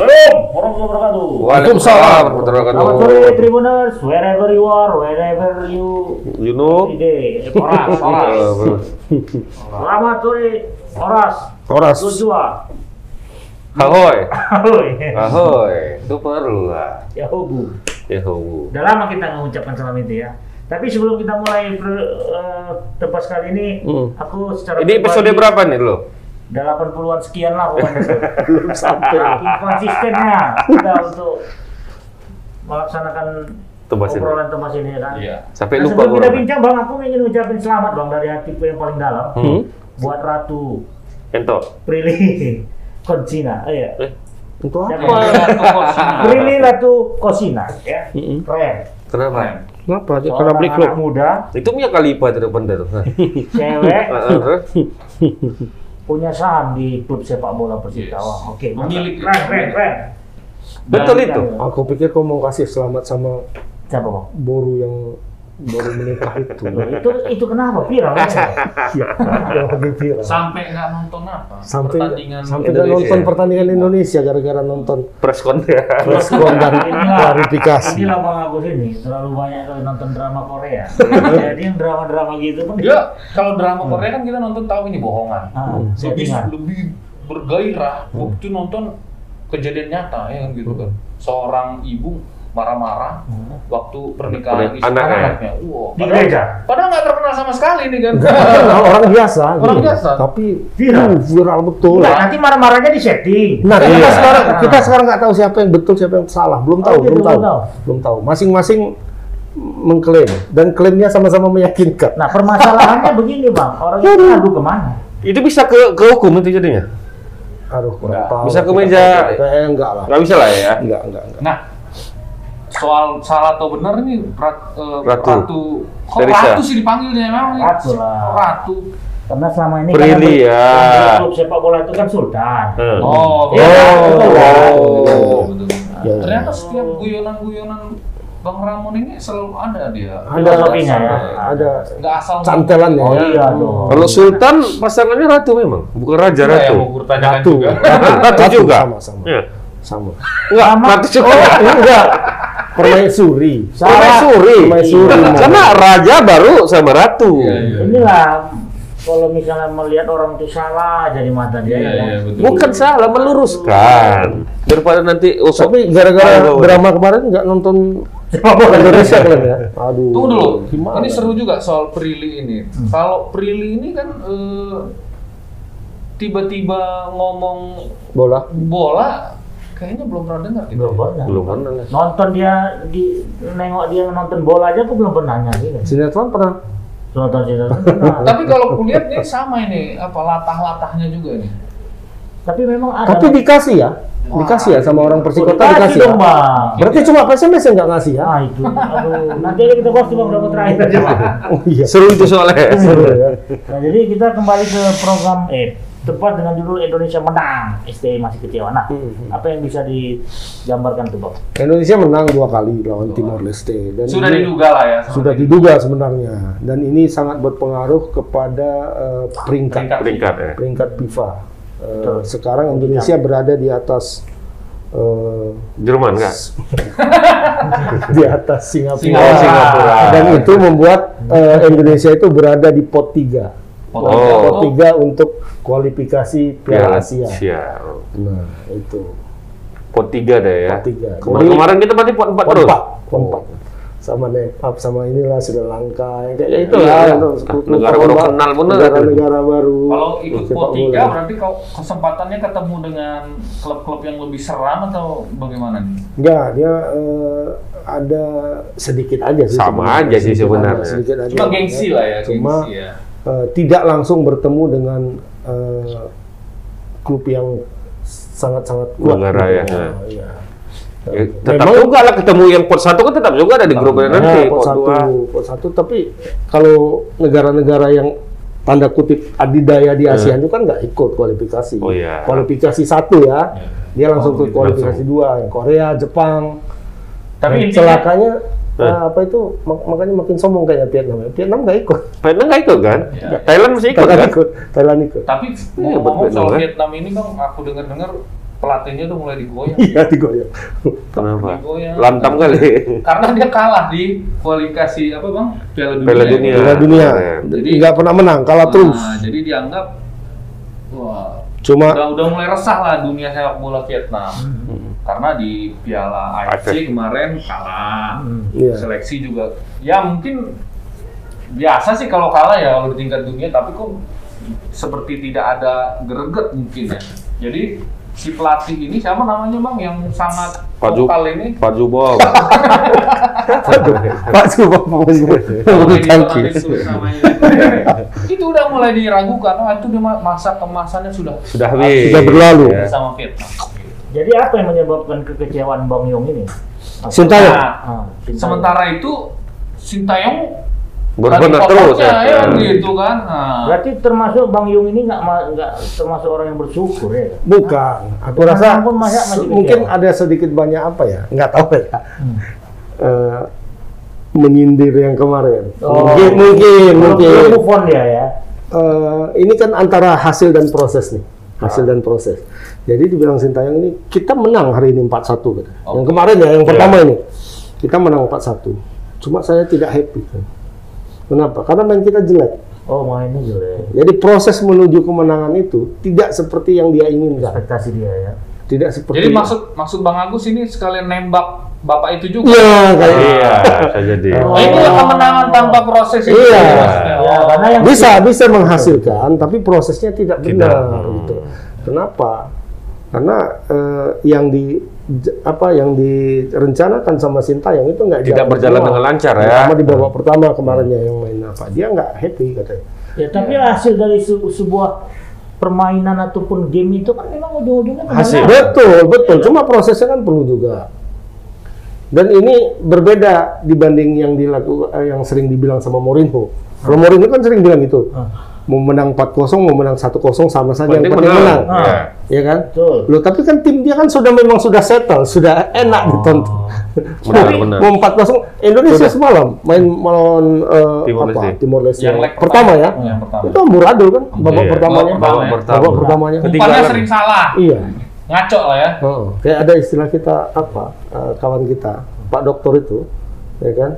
Assalamualaikum warahmatullahi wabarakatuh. Waalaikumsalam warahmatullahi Selamat sore wabarakatuh. Tribuners, wherever you are, wherever you You know? Ide, Oras, Oras. Selamat sore, Oras. Oras. Joshua. Ahoy. Ahoy. Ahoy. Itu perlu lah. Ya hobu. Yahoo. Udah lama kita mengucapkan salam itu ya. Tapi sebelum kita mulai per- eh, tempat kali ini, Hmm. aku secara Ini episode berapa nih lo? 80-an sekian lah pokoknya. Belum sampai. Saking konsistennya kita untuk melaksanakan ini. obrolan tebas ini ya kan. Iya. Sampai Nah, lupa sebelum kita bincang bang, aku ingin ucapin selamat bang dari hatiku yang paling dalam Hmm. buat Ratu Ento. Prilly Konsina. Oh, iya. Eh, Untuk apa? Prilly Ratu Konsina, ya. Keren. kenapa? Kenapa? Karena beli klub. muda, Itu punya kalipa itu depan cewek? Punya saham di klub sepak bola Persita. Yes. Wah, Oke, mantap. Memiliki. keren, keren, keren. Betul itu. Aku pikir kau mau kasih selamat sama Siapa bang? Boru yang baru menikah itu. Itu itu kenapa viral? yang viral. Sampai nggak nonton apa? Sampai pertandingan sampai nggak Indonesia. nonton pertandingan Indonesia gara-gara nonton Preskon ya. respon dan klarifikasi. Inilah Bang Agus ini terlalu banyak kali nonton drama Korea. Jadi yang drama-drama gitu pun Ya, kalau drama Korea kan kita nonton tahu ini bohongan. Ah, Lebih settingan. lebih bergairah waktu nonton kejadian nyata ya kan gitu kan. Seorang ibu marah-marah waktu pernikahan Pernik- istri anaknya. anaknya. Wow, Di padahal- gereja? Padahal nggak terkenal sama sekali nih kan. Nah, orang biasa. Orang gitu. biasa. Tapi Viral. uh, viral betul. Enggak, nanti marah-marahnya di setting. Nah, kita Iya. sekarang kita sekarang nggak tahu siapa yang betul, siapa yang salah. Belum tahu, Oh, gitu, belum tahu. belum tahu. Belum tahu. Masing-masing mengklaim dan klaimnya sama-sama meyakinkan. Nah, permasalahannya begini, Bang. Orang itu ngadu ke mana? Itu bisa ke ke hukum itu jadinya. Aduh, kurang tahu. Bisa ke meja- Kayaknya enggak lah. Nggak bisa lah ya. Enggak, enggak, enggak. Nah, soal salah atau benar ini rat, eh, Ratu. ratu. Kok Teresa. ratu sih dipanggilnya memang? ini? Ratu lah. Ratu. Karena selama ini Prilly, kan ya. klub sepak bola itu kan Sultan. Hmm. Oh, Iya, betul. betul. Betul, Oh. betul. Ya, ya. Ternyata setiap guyonan-guyonan Bang Ramon ini selalu ada dia. Ada Filosofinya ya. Ada Nggak asal cantelannya Oh ya. iya dong. Kalau Sultan pasangannya ratu memang, bukan raja Iya, yang ratu. mau bertanyakan Ratu. juga. Ratu juga. Sama, sama. Iya. Sama. Enggak, Sama. ratu juga. Oh, enggak. Permaisuri. Permaisuri. Permaisuri. Karena raja baru sama ratu. Iya, iya. Inilah kalau misalnya melihat orang itu salah jadi mata dia Iya, ya. iya, betul. Bukan salah, meluruskan. Daripada nanti usap. Tapi gara-gara Tahu. drama kemarin nggak nonton Indonesia kalian ya? Aduh. Tunggu dulu. Gimana? Ini seru juga soal Prilly ini. Kalau Prilly ini kan eh, tiba-tiba ngomong Bola. bola kayaknya belum pernah dengar gitu. Belum pernah. Belum pernah. Nonton dia di nengok dia nonton bola aja aku belum pernah nanya gitu. Sinetron pernah. Nonton sinetron pernah. Tapi kalau kulihat nih sama ini apa latah-latahnya juga nih. Tapi memang ada. Tapi dikasih ya. Dikasih ya sama orang persikota dikasih ya. dong, Bang. Berarti cuma PSMS yang nggak ngasih ya? Nah itu, aduh, nanti aja kita bahas di bang terakhir aja Bang. Oh iya. Seru itu soalnya. Seru ya. Nah jadi kita kembali ke program eh tepat dengan judul Indonesia menang, STI masih kecewa. Nah, Hmm. apa yang bisa digambarkan tuh bang? Indonesia menang dua kali lawan Timor Leste dan Sudah ini diduga lah ya. sudah dia. diduga sebenarnya dan ini sangat berpengaruh kepada eh, peringkat Peringkat. Peringkat ya. peringkat FIFA. Betul. sekarang Indonesia berada di atas eh, Jerman enggak? di atas Singapura. Singapura. Singapura. Dan itu membuat eh, Indonesia itu berada di pot 3. Oh, Pot oh. 3 untuk kualifikasi Piala Asia. Asia. Nah, itu Pot tiga deh ya. pot 3. Kemarin, kemarin kita berarti pot empat pot terus. 4. Pot 4. Sama Nepal, sama inilah Sri Lanka, yang kayak itu lah. iya. untuk sekutu Negara baru kenal bener. Negara-negara baru. Kalau ikut pot tiga berarti kau kesempatannya ketemu dengan klub-klub yang lebih seram atau bagaimana nih? Enggak, dia eh, ada sedikit aja sih. Sama sebenarnya. aja sih sebenarnya. sedikit aja. Cuma gengsi lah ya, Cuma gengsi ya. Eh, tidak langsung bertemu dengan eh, klub yang sangat-sangat kuat. Negara ya. Nah, iya. Ya, tetap Memang- juga lah ketemu yang pot satu kan tetap juga ada di grupnya nanti. Ya, pot Pot satu, dua. pot satu. Tapi kalau negara-negara yang tanda kutip adidaya di ASEAN itu kan nggak ikut kualifikasi. Hmm. Oh, iya. Kualifikasi satu ya, dia langsung Oh, ke kualifikasi dua. Yang Korea, Jepang. Tapi intinya celakanya eh, apa itu mak- makanya makin sombong kayak Vietnam. Vietnam nggak ikut. Vietnam nggak ikut kan? Ya. Thailand masih ikut Thailand kan? ikut. Thailand ikut. tapi Iya, ngomong soal kan? Vietnam ini bang, aku dengar-dengar pelatihnya udah mulai digoyang. Iya digoyang. Kenapa? Digoyang. Lantam kali. Karena dia kalah di kualifikasi apa bang? Piala Dunia. Piala Dunia. Piala dunia. Jadi- nggak pernah menang, kalah Nah, terus. jadi dianggap wah Cuma udah udah mulai resah lah dunia sepak bola Vietnam. Hmm. Karena di Piala AFC kemarin kalah. Hmm. Iya. Seleksi juga ya mungkin biasa sih kalau kalah ya kalau di tingkat dunia tapi kok seperti tidak ada greget mungkin ya. Jadi si pelatih ini siapa namanya bang yang sangat Pak Ju- vokal ini Pak Jubom. Pak coba mau di tangkis. itu namanya. itu udah mulai diragukan, oh itu dia ma- masa kemasannya sudah Sudah habis. Sudah berlalu. Ya. sama Vietnam. Jadi apa yang menyebabkan kekecewaan Bang Yong ini? Sintayong. Nah, Ah, Sintayong. sementara itu Sintayong Berbenah terus ya, ya. gitu kan. Nah, Berarti termasuk Bang Yong ini nggak nggak termasuk orang yang bersyukur ya? Bukan. Aku rasa se- mungkin ada sedikit banyak apa ya? Nggak tahu ya. Hmm. Eh, menyindir yang kemarin. Oh. Mungkin, mungkin, mungkin. move on dia ya. Eh, ini kan antara hasil dan proses nih. Hasil dan proses. Jadi dibilang Sintayong ini kita menang hari ini 4-1 gitu. Yang kemarin ya, yang pertama ini. Kita menang 4-1. Cuma saya tidak happy. Kenapa? Karena main kita jelek. Oh mainnya jelek. Jadi proses menuju kemenangan itu tidak seperti yang dia inginkan. Ekspektasi dia ya. Tidak seperti jadi maksud maksud Bang Agus ini sekalian nembak bapak itu juga. Iya, kayak Iya, bisa jadi. Oh. Nah, inilah kemenangan tanpa proses itu. Iya. Ya, Oh. karena yang bisa bisa menghasilkan tapi prosesnya tidak Tidak. benar Hmm. gitu. Kenapa? Karena eh, yang di apa yang direncanakan sama Sintayong itu nggak Tidak jalan berjalan semua. dengan lancar ya. Pertama di babak pertama kemarinnya yang main apa? Dia nggak happy katanya. Ya tapi hasil dari se- sebuah permainan ataupun game itu kan memang ujung-ujungnya Hasil. Betul, betul. Cuma prosesnya kan perlu juga. Dan ini berbeda dibanding yang dilakukan eh, yang sering dibilang sama Mourinho. Kalau Mourinho kan sering bilang gitu. Ah. Mau menang 4-0, mau menang 1-0 sama saja yang Penting penting menang. menang. Ah. Ya kan? Betul. Loh, tapi kan tim dia kan sudah memang sudah settle, sudah enak ditonton. Benar, Tapi benar. Mau 4-0 Indonesia semalam main melawan eh, Timor apa? Leste. Timor Leste. Yang leg pertama ya. Yang pertama. Itu amburadul kan babak Iya. pertamanya. Babak pertama ya. Babak pertamanya. Umpannya sering salah. Iya. Ngaco lah ya. Oh, kayak ada istilah kita apa eh, kawan kita Pak Dokter itu, ya kan?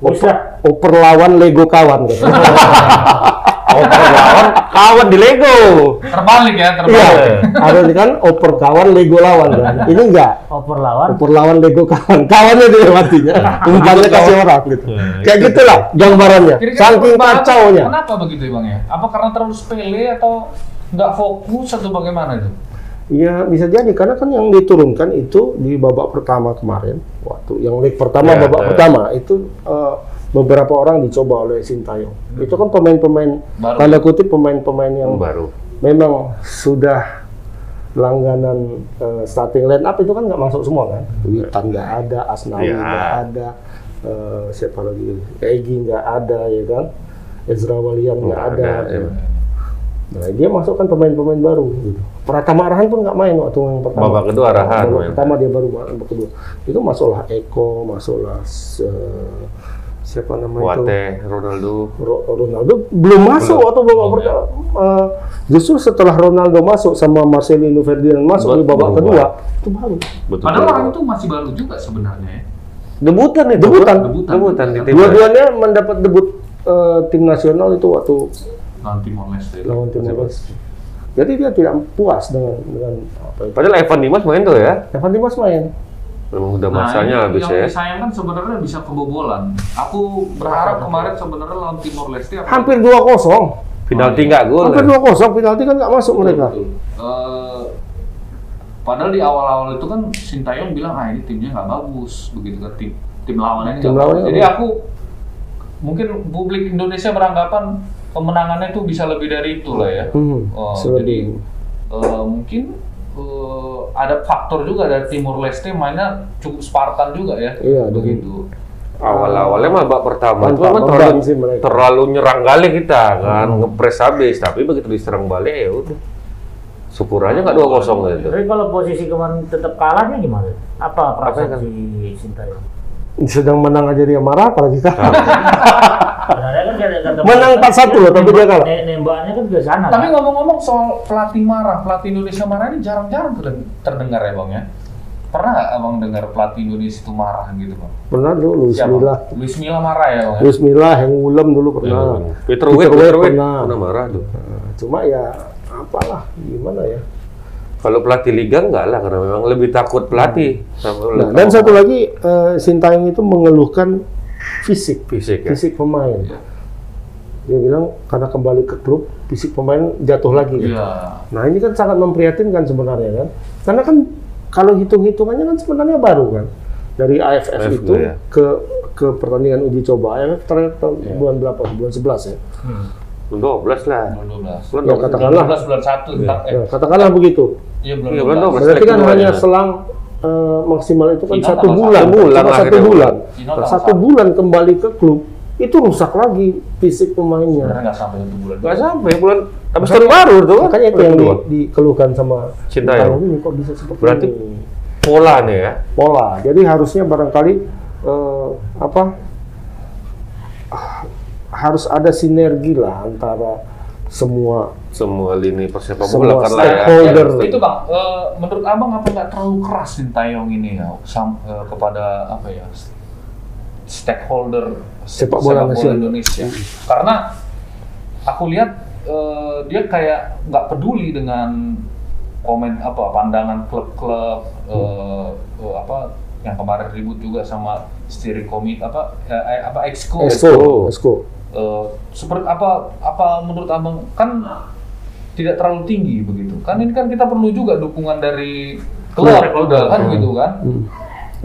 Bisa. Oper lawan Lego kawan. Kan? Oper lawan kawan di Lego. Terbalik ya, Iya, terbalik. ada kan oper kawan Lego lawan kan. Ini enggak. Oper lawan. Oper lawan Lego kawan. Kawannya dilewatinya. Umpannya kasih orang gitu. Kayak gitulah gambarannya. Saking kacaunya. Kenapa begitu ya bang ya? Apa karena terlalu sepele atau nggak fokus atau bagaimana itu? Ya bisa jadi karena kan yang diturunkan itu di babak pertama kemarin waktu yang leg pertama Ya, babak ya. pertama itu eh, beberapa orang dicoba oleh Sintayong. Itu kan pemain-pemain Baru. tanda kutip pemain-pemain yang Baru. memang sudah langganan eh, starting line up itu kan nggak masuk semua kan. Witan nggak ada, Asnawi Ya. nggak ada, eh, siapa lagi? Egi nggak ada ya kan. Ezra Walian nggak ada. ada, ya. Nah, dia masukkan pemain-pemain baru gitu. Pratama Arahan pun nggak main waktu yang pertama. Babak kedua Arahan Babak main. pertama dia baru main, babak kedua. Itu masuklah Eko, masuklah eh, siapa namanya itu? Wate, Ronaldo. Ro- Ronaldo belum masuk waktu babak pertama. Eh, justru setelah Ronaldo masuk sama Marcelino Ferdinand masuk di babak kedua, itu baru. Betul. Padahal orang itu masih baru juga sebenarnya ya. debutan itu. Debutan. Debutan. Debutan di tim. Dua-duanya mendapat debut eh, tim nasional itu waktu Lawan Timor Leste. lawan Timor Leste. Jadi dia tidak puas dengan dengan apa itu. Padahal Evan Dimas main tuh ya. Evan Dimas main. Memang udah Nah, masanya habis yang ya. disayangkan sebenarnya bisa kebobolan. Aku berharap kemarin sebenarnya lawan Timor Leste apa- Hampir 2-0. Penalti nggak gol. Hampir 2-0, penalti kan nggak masuk mereka. Betul. Eh, padahal di awal-awal itu kan Sintayong bilang ah ini timnya nggak bagus begitu kan tim tim lawannya ini Tim lawannya Jadi aku mungkin publik Indonesia beranggapan kemenangannya itu bisa lebih dari itu lah ya. Hmm, Oh, selebih. jadi eh, mungkin eh, ada faktor juga dari Timor Leste mainnya cukup Spartan juga ya. Iya, begitu. Awal-awalnya mah babak pertama itu memang terlalu, terlalu nyerang kali kita kan, ngepres habis. Tapi begitu diserang balik ya udah. Syukur aja nggak 2-0 gitu. Tapi kalau posisi kemarin tetap kalahnya gimana? Apa perasaan kan? si Sintayong? Sedang menang aja dia marah apalagi kalah. Sebenarnya kan Menang 4-1 loh, tapi dia kalah. Ne- Nembaknya kan ke sana. Tapi kan? ngomong-ngomong soal pelatih marah, pelatih Indonesia marah ini jarang-jarang terden- terdengar ya bang ya. Pernah nggak abang dengar pelatih Indonesia itu marah gitu bang? Pernah dulu Luis Siapa? Milla. Luis Milla marah ya bang? ya? Luis Milla, Heng Wulem dulu pernah. Peter Wade, Peter Wade Peter pernah. pernah marah tuh. Cuma ya apalah gimana ya. Kalau pelatih liga enggak lah karena memang lebih takut pelatih sama Nah, dan satu lagi eh, Sintayong itu mengeluhkan fisik, fisik ya. fisik pemain. Iya. Dia bilang karena kembali ke klub fisik pemain jatuh lagi. gitu. Iya. Nah ini kan sangat memprihatinkan sebenarnya kan, karena kan kalau hitung-hitungannya kan sebenarnya baru kan dari AFF AFF itu ya. ke ke pertandingan uji coba AFF terakhir tahun Iya. bulan berapa? Bulan 11 ya. Hmm. 12 lah. Bulan 12. Bulan Ya 12. katakanlah, 12 bulan 1 Iya. eh, ya, katakanlah begitu. Iya bulan Iya, 12. bulan 12. Berarti kan hanya selang eh, maksimal itu kan Final satu bulan, satu bulan cuma lah satu bulan. Tanggal satu bulan kembali ke klub itu rusak lagi fisik pemainnya. Sebenarnya nggak sampai satu bulan. Enggak sampai bulan habis tahun baru tuh kan. Makanya itu yang di- dikeluhkan sama Sintayong. ini kok bisa seperti Berarti ini. pola nih ya. pola. Jadi harusnya barangkali eh, apa harus ada sinergi lah antara semua Semua lini persepak Semua bola kan lah ya. stakeholder. Ya, itu bang, eh, menurut abang apa nggak terlalu keras Sintayong ini ya sam- eh, kepada apa ya stakeholder Sepak bola nasional. Indonesia? Karena aku lihat eh, dia kayak nggak peduli dengan komen apa pandangan klub-klub eh, eh, apa yang kemarin ribut juga sama steering committee apa eh, eh, apa exco Esko. Eh, seperti apa apa menurut abang kan tidak terlalu tinggi begitu kan ini kan kita perlu juga dukungan dari klub udah kan gitu kan Hmm.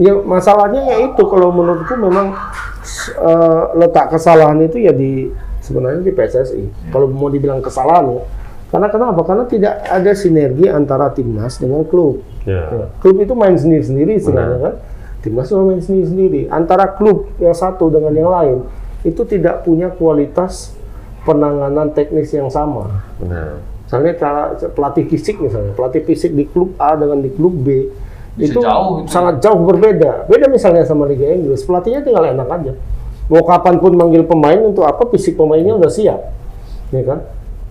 Ya masalahnya ya itu kalau menurutku memang eh, letak kesalahan itu ya di sebenarnya di PSSI. Kalau mau dibilang kesalahan ya. Karena kenapa? Karena tidak ada sinergi antara timnas dengan klub. Ya. Ya, klub itu main sendiri-sendiri sebenarnya kan. Timnas juga main sendiri-sendiri. Antara klub yang satu dengan yang lain itu tidak punya kualitas penanganan teknis yang sama. Benar. Misalnya cara pelatih fisik misalnya, pelatih fisik di klub A dengan di klub B Bisa itu jauh itu. sangat jauh berbeda. Beda misalnya sama Liga Inggris, pelatihnya tinggal enak aja. Mau kapan pun manggil pemain untuk apa fisik pemainnya udah siap, ya kan?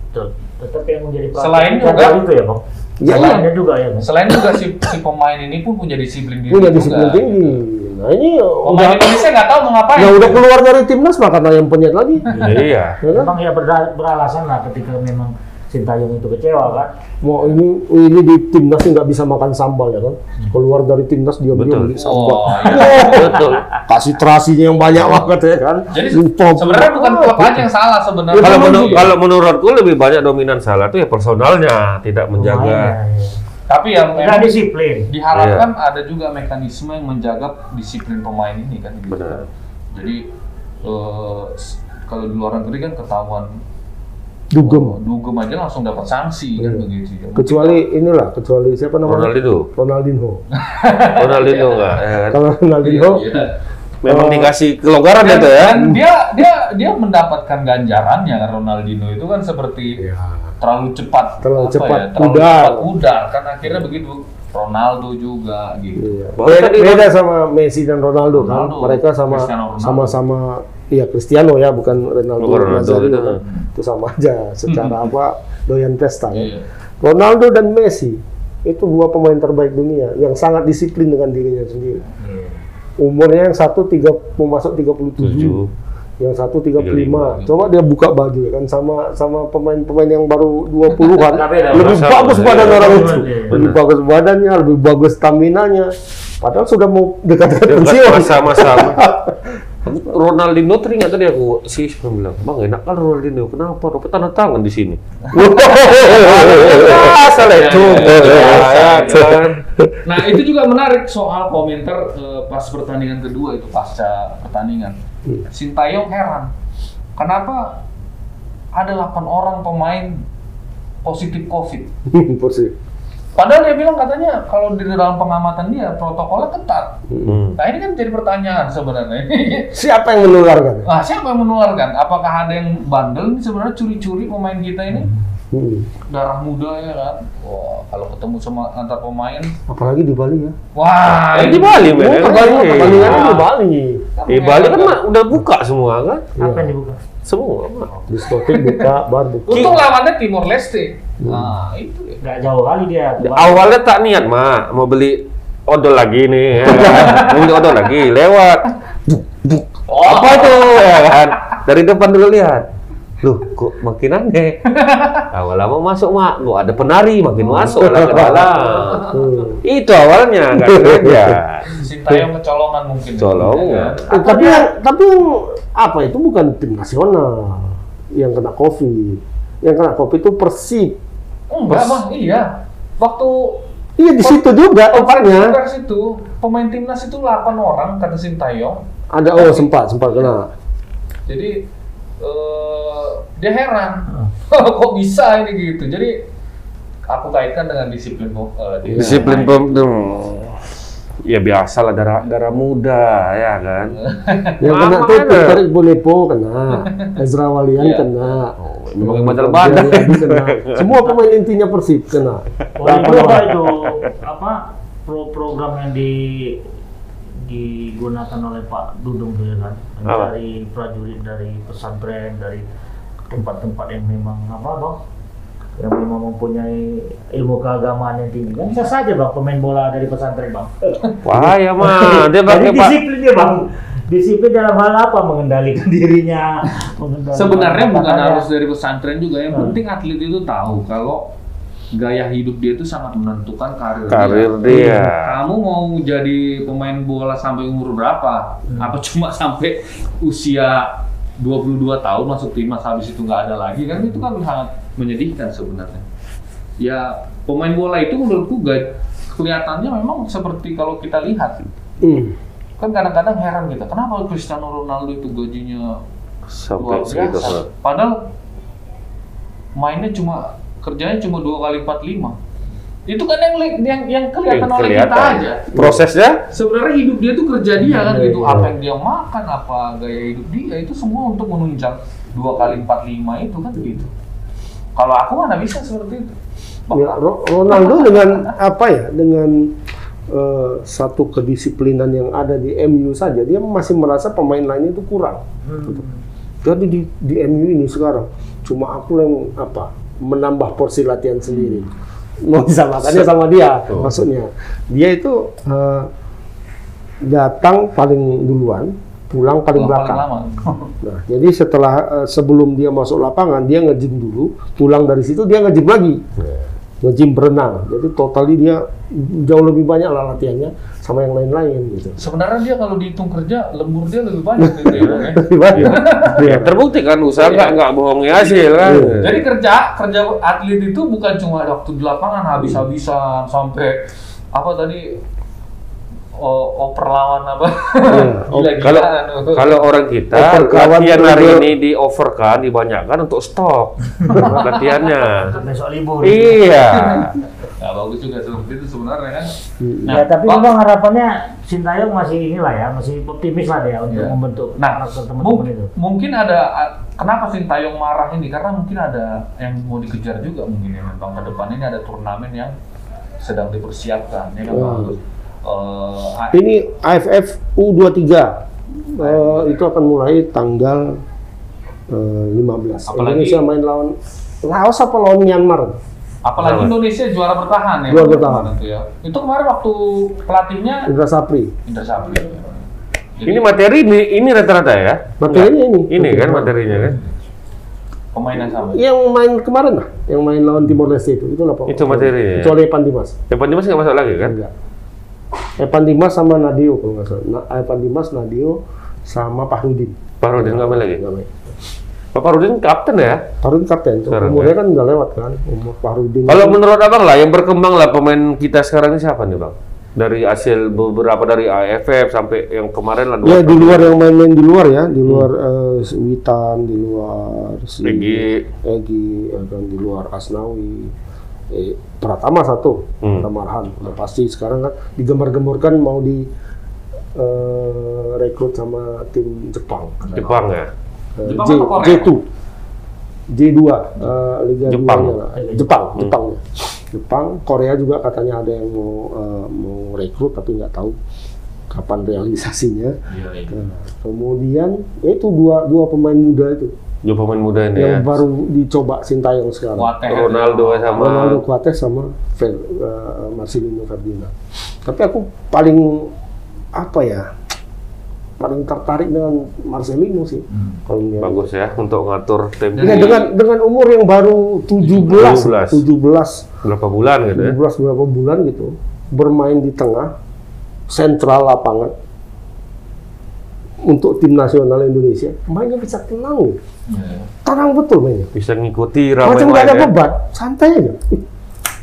Betul. Tetap yang menjadi pelatih Selain juga- itu ya bang. Ya, Selain iya. juga ya. Bang. selain juga si, si pemain ini pun punya disiplin diri Punya juga. disiplin tinggi. Nah ini pemain udah, Indonesia nggak tahu mau ngapain ya udah keluar dari timnas maka yang penyet lagi, Iya. ya kan? Memang ya beralasan lah ketika memang Sintayong itu kecewa kan. Mau ini ini di timnas nggak bisa makan sambal ya kan? Keluar dari timnas dia Betul. beli sambal. oh, iya. Betul. kasih terasinya yang banyak banget ya kan. jadi Lupa- sebenarnya bukan klub aja yang salah sebenarnya Kalau menur- iya. kalau menurutku lebih banyak dominan salah tuh ya personalnya, tidak menjaga. Pemainnya, ya. tapi yang memang disiplin. diharapkan ada juga mekanisme yang menjaga disiplin pemain ini kan gitu. Benar. jadi eh, s- kalau di luar negeri kan ketahuan Dugem. oh, dugem aja langsung dapat sanksi kan Iya. begitu ya. Kecuali inilah, kecuali siapa namanya? Ronaldinho. Ronaldinho. Ronaldinho enggak. Ya, kan? Kalau Ronaldinho, Iya, iya. Memang Oh. dikasih kelonggaran Dan, itu ya. dan dia dia dia mendapatkan ganjarannya kan Ronaldinho itu kan seperti ya, terlalu cepat Terlalu apa cepat ya, terlalu pudar. cepat pudar kan akhirnya begitu Ronaldo juga gitu iya. Beda, beda sama Messi dan Ronaldo, kan. Ronaldo, Mereka sama sama-sama iya Cristiano ya, bukan Ronaldo. Bukan Ronaldo, Nazario, itu. kan. Itu sama aja secara apa doyan pesta kan. Iya. Ronaldo dan Messi itu dua pemain terbaik dunia yang sangat disiplin dengan dirinya sendiri. Iya. Umurnya yang satu tiga mau masuk 37. Tujuh. yang satu 35. 35. Coba dia buka baju ya kan sama sama pemain-pemain yang baru 20-an. Nggak beda, lebih bagus iya. badan orang itu. Benar. Lebih bagus badannya, lebih bagus stamina-nya. Padahal sudah mau dekat Dekat pensiun. masa-masa. Ronaldinho teringat tadi aku si Ismail bilang, bang enak kan Ronaldinho, kenapa? Dapat tanda tangan di sini. Salah itu. Nah itu juga menarik soal komentar eh, pas pertandingan kedua itu pasca pertandingan. Sintayong heran, kenapa ada 8 orang pemain positif COVID? Posisi. Padahal dia bilang katanya kalau di dalam pengamatan dia protokolnya ketat. Hmm. Nah ini kan jadi pertanyaan sebenarnya. Siapa yang menularkan? nah siapa yang menularkan? Apakah ada yang bandel sebenarnya curi-curi pemain kita ini? Hmm. darah muda ya kan. Wah, kalau ketemu sama antar pemain, Apalagi di Bali ya. wah Eh, di Bali, men. Oh, Di Bali, Bali. pertandingannya di Bali. Eh, Bali kan udah buka semua kan? Apa Iya. yang dibuka? Semua. Diskotik buka, bar buka. Untung lawannya Timor Leste. Nah, itu ya. Nggak jauh kali dia. Awalnya tak niat, Mak, mau beli odol lagi nih, ya kan? mau beli odol lagi, lewat. Buk, buk. Apa itu, ya kan? Dari depan dulu lihat. Loh, kok makin aneh. Lama-lama masuk, Mak. Kok ada penari, makin masuk lah ke dalam. Hmm. Itu awalnya, nggak sengaja. Sintayong kecolongan mungkin. ya. Colongan. Ya. Eh, tapi yang tapi yang apa itu bukan tim nasional yang kena covid. Yang kena covid itu Persib. Enggak, Bang. Iya. Waktu Iya di situ juga tempatnya. pers itu pemain timnas itu 8 orang kata Sintayong. Ada oh sempat sempat kena. Jadi eh, dia heran. Kok bisa ini gitu. Jadi aku kaitkan dengan disiplin eh, dia. Disiplin pem... hmm. Ya biasa lah, darah, darah muda, ya kan? Yang kena tuh. Peter Bonepo kena, Ezra Walian Iya. kena. Memang Adi kena. Semua pemain intinya Persib kena. Oh, itu apa itu apa pro program yang di digunakan oleh Pak Dudung tuh ya kan? Dari prajurit dari pesantren dari tempat-tempat yang memang apa bang? Yang memang mempunyai ilmu keagamaan yang tinggi. Kan bisa saja bang pemain bola dari pesantren bang. Wah, ya mah, dia pakai pak. disiplin dia bang disiplin dalam hal apa mengendalikan dirinya mengendalikan Sebenarnya bukan kata-katanya. harus dari pesantren juga. Yang Hmm. penting atlet itu tahu kalau gaya hidup dia itu sangat menentukan karir, Karir dia. dia. Kamu mau jadi pemain bola sampai umur berapa? Apa cuma sampai usia 22 tahun masuk timnas habis itu nggak ada lagi kan itu kan sangat menyedihkan sebenarnya. Ya pemain bola itu menurutku gak kelihatannya memang seperti kalau kita lihat Hmm. Kan kadang-kadang heran kita kenapa Cristiano Ronaldo itu gajinya Sampai luar segitu. biasa. Padahal mainnya cuma kerjanya cuma dua kali empat lima. Itu kan yang yang yang kelihatan Eh, oleh kita aja. Prosesnya Sebenarnya hidup dia tuh kerja dia kan Iya, gitu. iya. Apa yang dia makan, apa gaya hidup dia itu semua untuk menunjang dua kali empat lima itu kan gitu. Kalau aku mana bisa seperti itu. Ya, Ro- Ronaldo dengan apa ya? Dengan eh, satu kedisiplinan yang ada di MU saja, dia masih merasa pemain lain itu kurang. Hmm. Jadi di, di MU ini sekarang cuma aku yang apa menambah porsi latihan sendiri. Mau disamakannya sama dia, Betul. maksudnya dia itu eh, datang paling duluan, pulang paling Yang belakang. lama. Nah, jadi setelah eh, sebelum dia masuk lapangan, dia nge-gym dulu, pulang dari situ dia nge-gym lagi. Nge-gym berenang. Jadi totally dia jauh lebih banyak lah latihannya sama yang lain-lain gitu. Sebenarnya dia kalau dihitung kerja lembur dia lebih banyak gitu ya. Ya. Lebih banyak. Iya. terbukti kan usaha Iya. nggak nggak bohongi hasil kan. Iya. Jadi kerja kerja atlet itu bukan cuma waktu di lapangan habis-habisan sampai apa tadi oh, oper lawan apa Iya. Kalau gila-gilaan. kalau orang kita latihan hari ini di overkan dibanyakan untuk stok latihannya. besok libur Iya. Nggak bagus juga seperti itu sebenarnya kan. Hmm. ya tapi memang harapannya Sintayong masih inilah ya masih optimis lah dia untuk Iya. membentuk Nah, karakter teman-teman mung- itu mungkin ada kenapa Sintayong marah ini karena mungkin ada yang mau dikejar juga mungkin ya memang ke depan ini ada turnamen yang sedang dipersiapkan ya kan Wah. Eh, a- Ini AFF U23 eh, itu akan mulai tanggal eh, 15. Apalagi- Indonesia main lawan Laos apa lawan Myanmar? apalagi Apa? Indonesia juara bertahan ya. Juara bertahan. tentu ya. Itu kemarin waktu pelatihnya Indra Sapri. Indra Sapri. Jadi, Ini materi ini ini rata-rata ya? Materinya ini. Ini kan materinya kan? pemain yang sama. Yang main kemarin lah, yang main lawan Timor Leste itu, itu lah Pak. Itu materinya ya? Kecuali Evan Dimas. Yang penting masih nggak masuk lagi kan? Enggak. Evan Dimas sama Nadio kalau nggak salah. Na- Evan Dimas, Nadio sama Pahrudin. Pak Rudin nggak main lagi? Nggak main. Pak Rudin kapten ya? Pahrudin kapten, tuh. Sekarang, umurnya ya? kan udah lewat kan, umur Pahrudin. Kalau itu- menurut abang lah yang berkembang lah pemain kita sekarang ini siapa nih bang? Dari hasil beberapa dari AFF sampai yang kemarin lah Ya di luar yang main-main di luar ya, di luar eh, Witan, di luar si Egi. Egi, ya kan, di luar Asnawi, eh, Pratama satu, Hmm. Pratama Arhan, udah pasti sekarang kan digembar-gemborkan mau di eh, rekrut sama tim Jepang, Jepang ya. Eh, Jepang J, apa Korea? J2, J2 eh, Liga Jepang. 2 -nya lah. Eh, Jepang, Jepang. Jepang, Korea juga katanya ada yang mau eh, mau rekrut tapi nggak tahu kapan realisasinya. Iya, iya. Nah, kemudian ya itu dua dua pemain muda itu Dua pemain muda ini ya. yang baru dicoba Sintayong sekarang. Ronaldo sama Ronaldo Kuates sama Fer, eh, Marcelino Ferdinand. Tapi aku paling apa ya? Paling tertarik dengan Marcelino sih. Kalau melihat. bagus ya untuk ngatur tim Ya, dengan dengan umur yang baru 17, 17. 17, berapa bulan gitu ya. 17 berapa bulan gitu, bermain di tengah sentral lapangan untuk tim nasional Indonesia, mainnya bisa tenang, Iya. tenang betul mainnya. Bisa ngikuti ramai Macam nggak ada ya. beban, santai aja.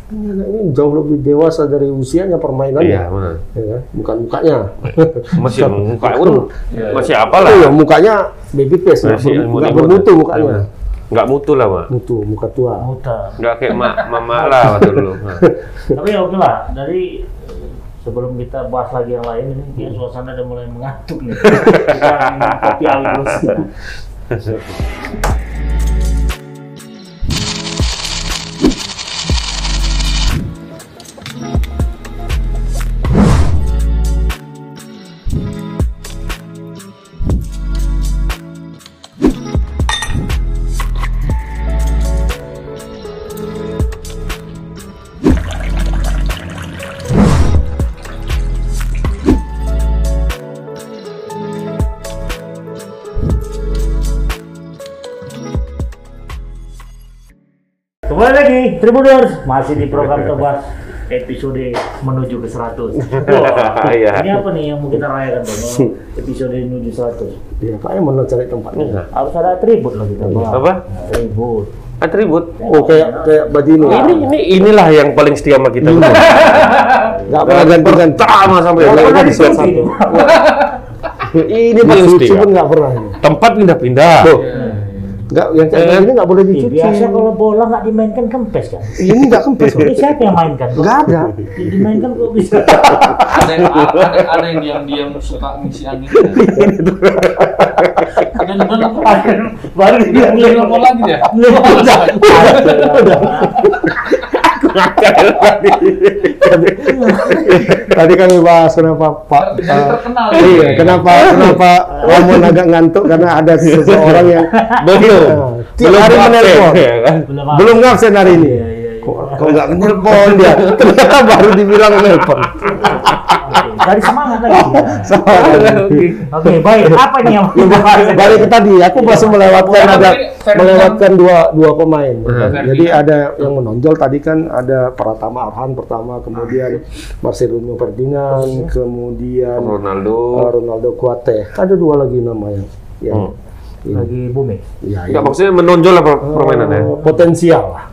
Ini anak ini jauh lebih dewasa dari usianya permainannya. Iya, benar. Ya kan? Bukan mukanya. Masih muka pun Iya, masih apalah. Iya, mukanya baby face, nggak Masih ber- imut-imut. nggak bermutu mukanya. Iya. Nggak mutu lah, Mak. Mutu, muka tua. Muta. Nggak kayak mak mama lah waktu dulu. Tapi ya oke lah, dari sebelum kita bahas lagi yang lain ini kayak suasana udah mulai mengantuk nih. Kita minum kopi awi Tribuners masih di program tebas episode menuju ke 100. Wah, Iya. Ini apa nih yang mau kita rayakan tuh? Mau Episode menuju 100. Iya, Pak mau cari tempatnya. Iya. Harus ada atribut loh kita. Bang. Apa? Atribut. Atribut. Oh, kayak kayak baju ini. Ini ini inilah yang paling setia sama kita. Nggak pernah ganti-ganti. Sampai Nggak sekarang. pernah di itu. Ini Paling setia. pun nggak pernah. ini. Tempat pindah-pindah. Tuh. Nggak, yang kayak Eh, gini nggak boleh dicuci. biasa kalau bola nggak dimainkan kempes kan? Ini nggak kempes. Ini siapa yang mainkan? Kok Nggak ada. Dimainkan kok bisa? ada yang ada, ada yang diam-diam suka ngisi angin. Dan dan aku Baru dia dia telepon lagi ya. Tadi kan bahas kenapa Pak. Terkenal. Iya, ya. kenapa kenapa Ramon agak ngantuk karena ada seseorang yang Belum. tiap hari menelpon. ya kan? Belum Belum ngabsen hari ini. Iya, iya, iya. Kok kok nggak menelpon dia? Ternyata baru dibilang menelpon. Dari semangat lagi. Sama. Oke, baik. Apa nih yang bahas? Balik ke tadi, aku masih melewatkan Tapi ada Ferdinand- melewatkan dua dua pemain. Hmm. Jadi ada yang menonjol tadi kan ada Pratama Arhan pertama, kemudian Marcelino Ferdinand, kemudian Ronaldo. uh, Ronaldo Kuate. Ada dua lagi nama yang yang Hmm. ini. Lagi booming. Ya, Enggak yang, maksudnya menonjol apa permainannya? uh, potensial lah.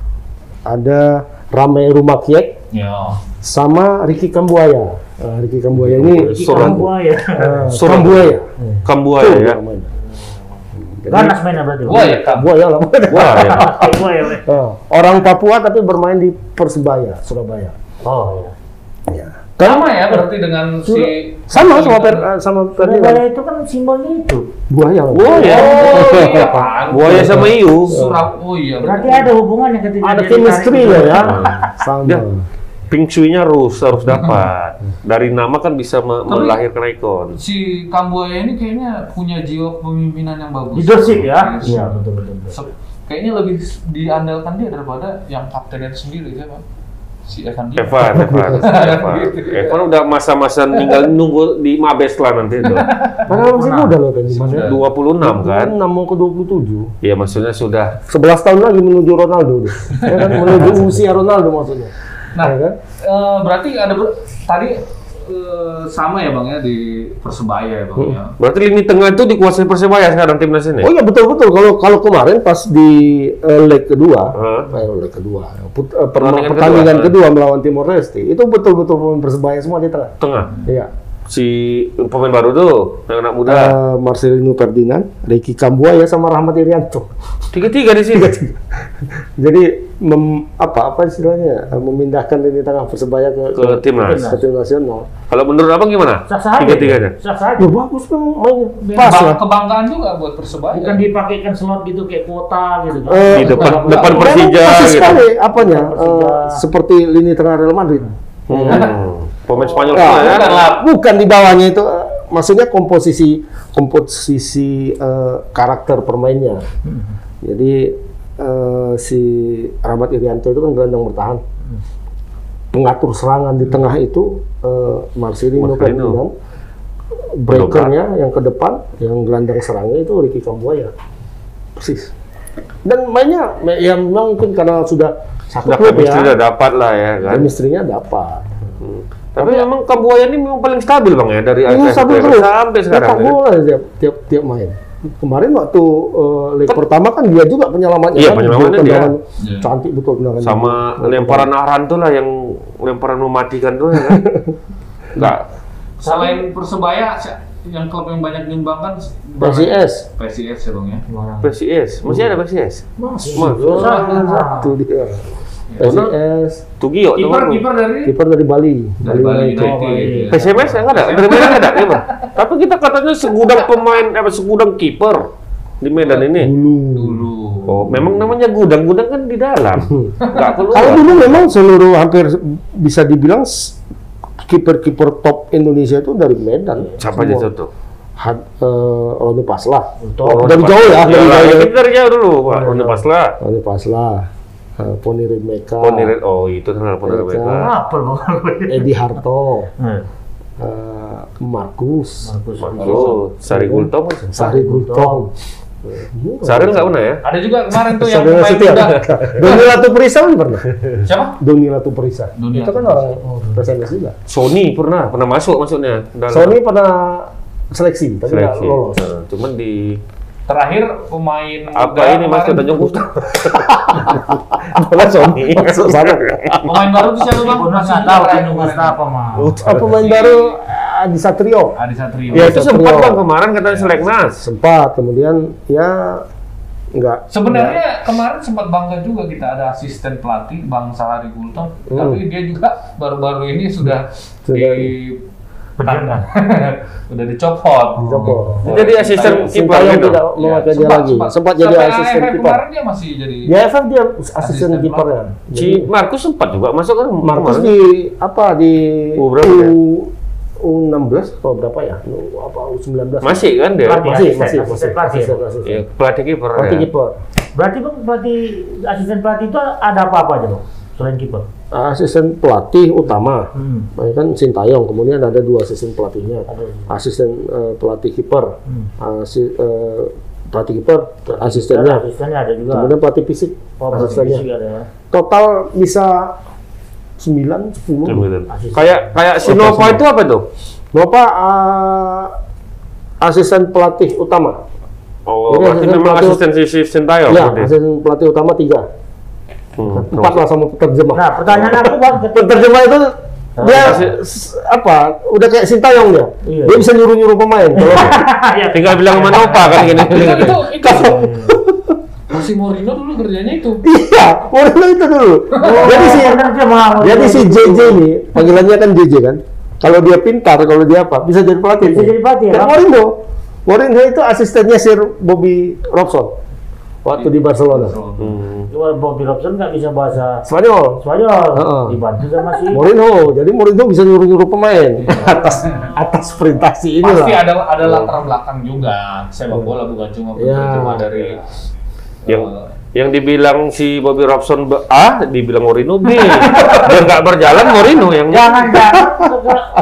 Ada Rame Rumakiek Ya. sama Ricky Kambuaya. Uh, Ricky Kambuaya ini Seorang- buaya. uh, Seorang- Kambuaya. Kambuaya ya. namanya. Ganas mainnya berarti. Gua ya, Kak. Kambuaya lah. Ya. Buaya. Uh, orang Papua tapi bermain di Persebaya, Surabaya. Oh, iya. Ya. Sama ya berarti dengan si Sama sama per, sama Surabaya Ferdinand. itu kan simbolnya itu. Buaya. Buaya. Oh iya. Buaya sama Iu. Surab. Oh iya. Berarti ada hubungannya ketika Ada chemistry ya, ya. Sama. Ya. Ping Shui-nya harus harus dapat. Dari nama kan bisa me- Tapi- melahirkan ikon. Si Kambuaya ini kayaknya punya jiwa kepemimpinan yang bagus. Leadership ya. Yes. Iya, betul betul. betul. Se- Kayaknya lebih diandalkan dia daripada yang kaptennya sendiri siapa? Si Evan. Evan, Evan, Evan. Evan udah masa-masa tinggal nunggu di Mabes lah nanti itu. Padahal masih muda loh kan di mana? Sudah. 26 kan? 6 mau ke 27. Iya maksudnya sudah 11 tahun lagi menuju Ronaldo. Ya kan menuju usia Ronaldo maksudnya. Nah, Ya kan? eh, berarti ada ber- tadi eh, sama ya bang ya di persebaya ya bang ya. Berarti lini tengah itu dikuasai Persebaya sekarang timnas ini? Oh iya betul betul. Kalau kalau kemarin pas di eh, leg kedua, Hah? eh, leg kedua, put- eh, Pertandingan pertandingan kedua. kedua, melawan Timor Leste, itu betul betul pemain persebaya semua di tengah. Tengah. Iya. Si pemain baru tuh, yang anak muda. Eh, Marcelino Ferdinand, Ricky Kambuaya sama Rahmat Irianto. Tiga-tiga di sini. Jadi mem, apa apa istilahnya eh, memindahkan lini tengah persebaya ke Ke timnas. ke tim nasional. Kalau menurut abang gimana? Tiga-tiganya. Sah saja. Ya bagus kan main pas Bang- lah. kebanggaan juga buat persebaya. Bukan dipakaikan slot gitu kayak kuota gitu kan. Eh, Di depan depan Persija persis gitu. sekali apanya Persija. eh, seperti lini tengah Real Madrid. Hmm. Pemain Spanyol Ya, semua ya. bukan, lah, bukan di bawahnya itu maksudnya komposisi komposisi eh, karakter permainnya. Jadi eh, si Rahmat Irianto itu kan gelandang bertahan. Mengatur serangan di tengah itu eh, Marcelino. Ferdinand. Breakernya yang ke depan, yang gelandang serangnya itu Ricky Kambuaya. Persis. Dan mainnya ya memang mungkin karena sudah satu Sudah klub ya. udah dapat lah ya kan. Chemistry-nya dapat. Tapi memang Kambuaya ini memang paling stabil bang ya dari Ini AFF stabil ya, terus. sampai sekarang. Cetak ya. gol aja tiap, tiap tiap main. Kemarin waktu eh, leg pertama kan dia juga penyelamatnya. Iya, kan. penyelamatnya dia. Iya. Cantik betul tendangan. Sama lemparan Aran tuh lah yang lemparan mematikan tuh ya kan. Enggak. Selain persebaya, yang klub yang banyak nyumbangkan PSIS. PSIS ya bang ya. PSIS, masih ada PSIS. Masih. Mas. Satu dia. PSIS. Tugio. Kiper kiper dari Kiper dari Bali. dari Bali United. United. ya. PSMS enggak ada, dari Medan nggak ada, ya, Bang? Tapi kita katanya segudang pemain, apa segudang kiper di Medan ini. Dulu. Dulu. Oh, memang namanya gudang, gudang kan di dalam, nggak keluar. Kalau dulu memang seluruh hampir bisa dibilang kiper-kiper top Indonesia itu dari Medan. Siapa aja tuh? Had, eh, Roni Paslah. Oh, dari jauh ya, dari Iya, jauh. kita dari jauh dulu, Pak. Ronde Pasla. Roni Paslah. Eh, Poni Ridmeka. Oh, Nirit, oh itu kenal Mereka. mereka. Apa bang? Edi Harto. Hmm. eh, Markus. Markus. Oh, Sari Gultom kan? Sari Gultom. Saril nggak pernah ya? Ada juga kemarin tuh yang Saudara pemain muda. Doni Latu Perisa kan pernah? Siapa? Doni Latu Perisa. Doni Itu kan orang PSMS juga. Sony pernah, pernah masuk maksudnya. dalam Sony pernah seleksi, tapi nggak seleksi. lolos. Nah, cuman di Terakhir pemain apa muda ini Mas Tanjung Gustav? Bola Sony. Masuk sana. Pemain baru tuh siapa bang? Pernah Masih nggak tahu kan kemarin. Mustafa mah. Apa pemain baru Adi Satrio? Adi Satrio. Ya itu sempat bang kemarin katanya seleknas. Sempat, kemudian ya nggak. Sebenarnya kemarin sempat bangga juga kita ada asisten pelatih Bang Salari Gultom, Hmm. tapi dia juga baru-baru ini sudah Sudah. di Penjara. udah dicopot. Dicopot. Jadi asisten kiper gitu. tidak memakai dia lagi. Sempat jadi asisten kiper. Kemarin dia masih jadi Di AFF dia asisten Asisten kipernya. Si Markus sempat juga masuk kan? Markus di apa di U berapa ya? U16 atau berapa ya? U apa U19? masih kan dia? Pelatih, masih masih masih pelatih. asisten, asisten. Ya, pelatih kiper. Pelatih ya. kiper. Berarti bang pelatih asisten pelatih itu ada apa-apa aja bang selain kiper? Asisten pelatih utama. Hmm. Ya kan Sintayong, kemudian ada dua asisten pelatihnya. Ada. Asisten eh, pelatih kiper. Hmm. Asi- eh, pelatih kiper, asistennya. Asistennya ada juga. Kemudian pelatih fisik, oh, pelatih asistennya. fisik ada ya. Total bisa 9 10. Sembilan. Asisten. Kayak kayak Sinova Asisten. itu apa tuh? Bapak eh, asisten pelatih utama. Oh, Jadi asisten memang pelatih- asisten si, si Sintayong. ya, asisten pelatih utama tiga. Hmm, Empat lah sama. Nah pertanyaan aku bang ketika Penerjemah itu dia asisten- s- apa? Udah kayak Sintayong dia. Iya. Dia bisa nyuruh-nyuruh pemain. Kalau ya, Tinggal bilang sama Nova kan gini. itu itu itu masih Mourinho dulu kerjanya itu. iya, Mourinho itu dulu. jadi si jadi si JJ ini panggilannya kan JJ kan. Kalau dia pintar, kalau dia apa, bisa jadi pelatih. Bisa jadi pelatih, ya? Mourinho, Mourinho itu asistennya Sir Bobby Robson waktu di Barcelona. Hmm. Cuma Bobby Robson nggak bisa bahasa Spanyol. Spanyol, Heeh. dibantu sama si Mourinho, jadi Mourinho bisa nyuruh-nyuruh pemain atas atas perintah si ini Pasti lah. ada ada latar belakang juga sepak bola bukan cuma Ya. cuma dari Yang eh, yang dibilang si Bobby Robson be- A, dibilang Mourinho B. Biar nggak berjalan Mourinho yang Jangan jangan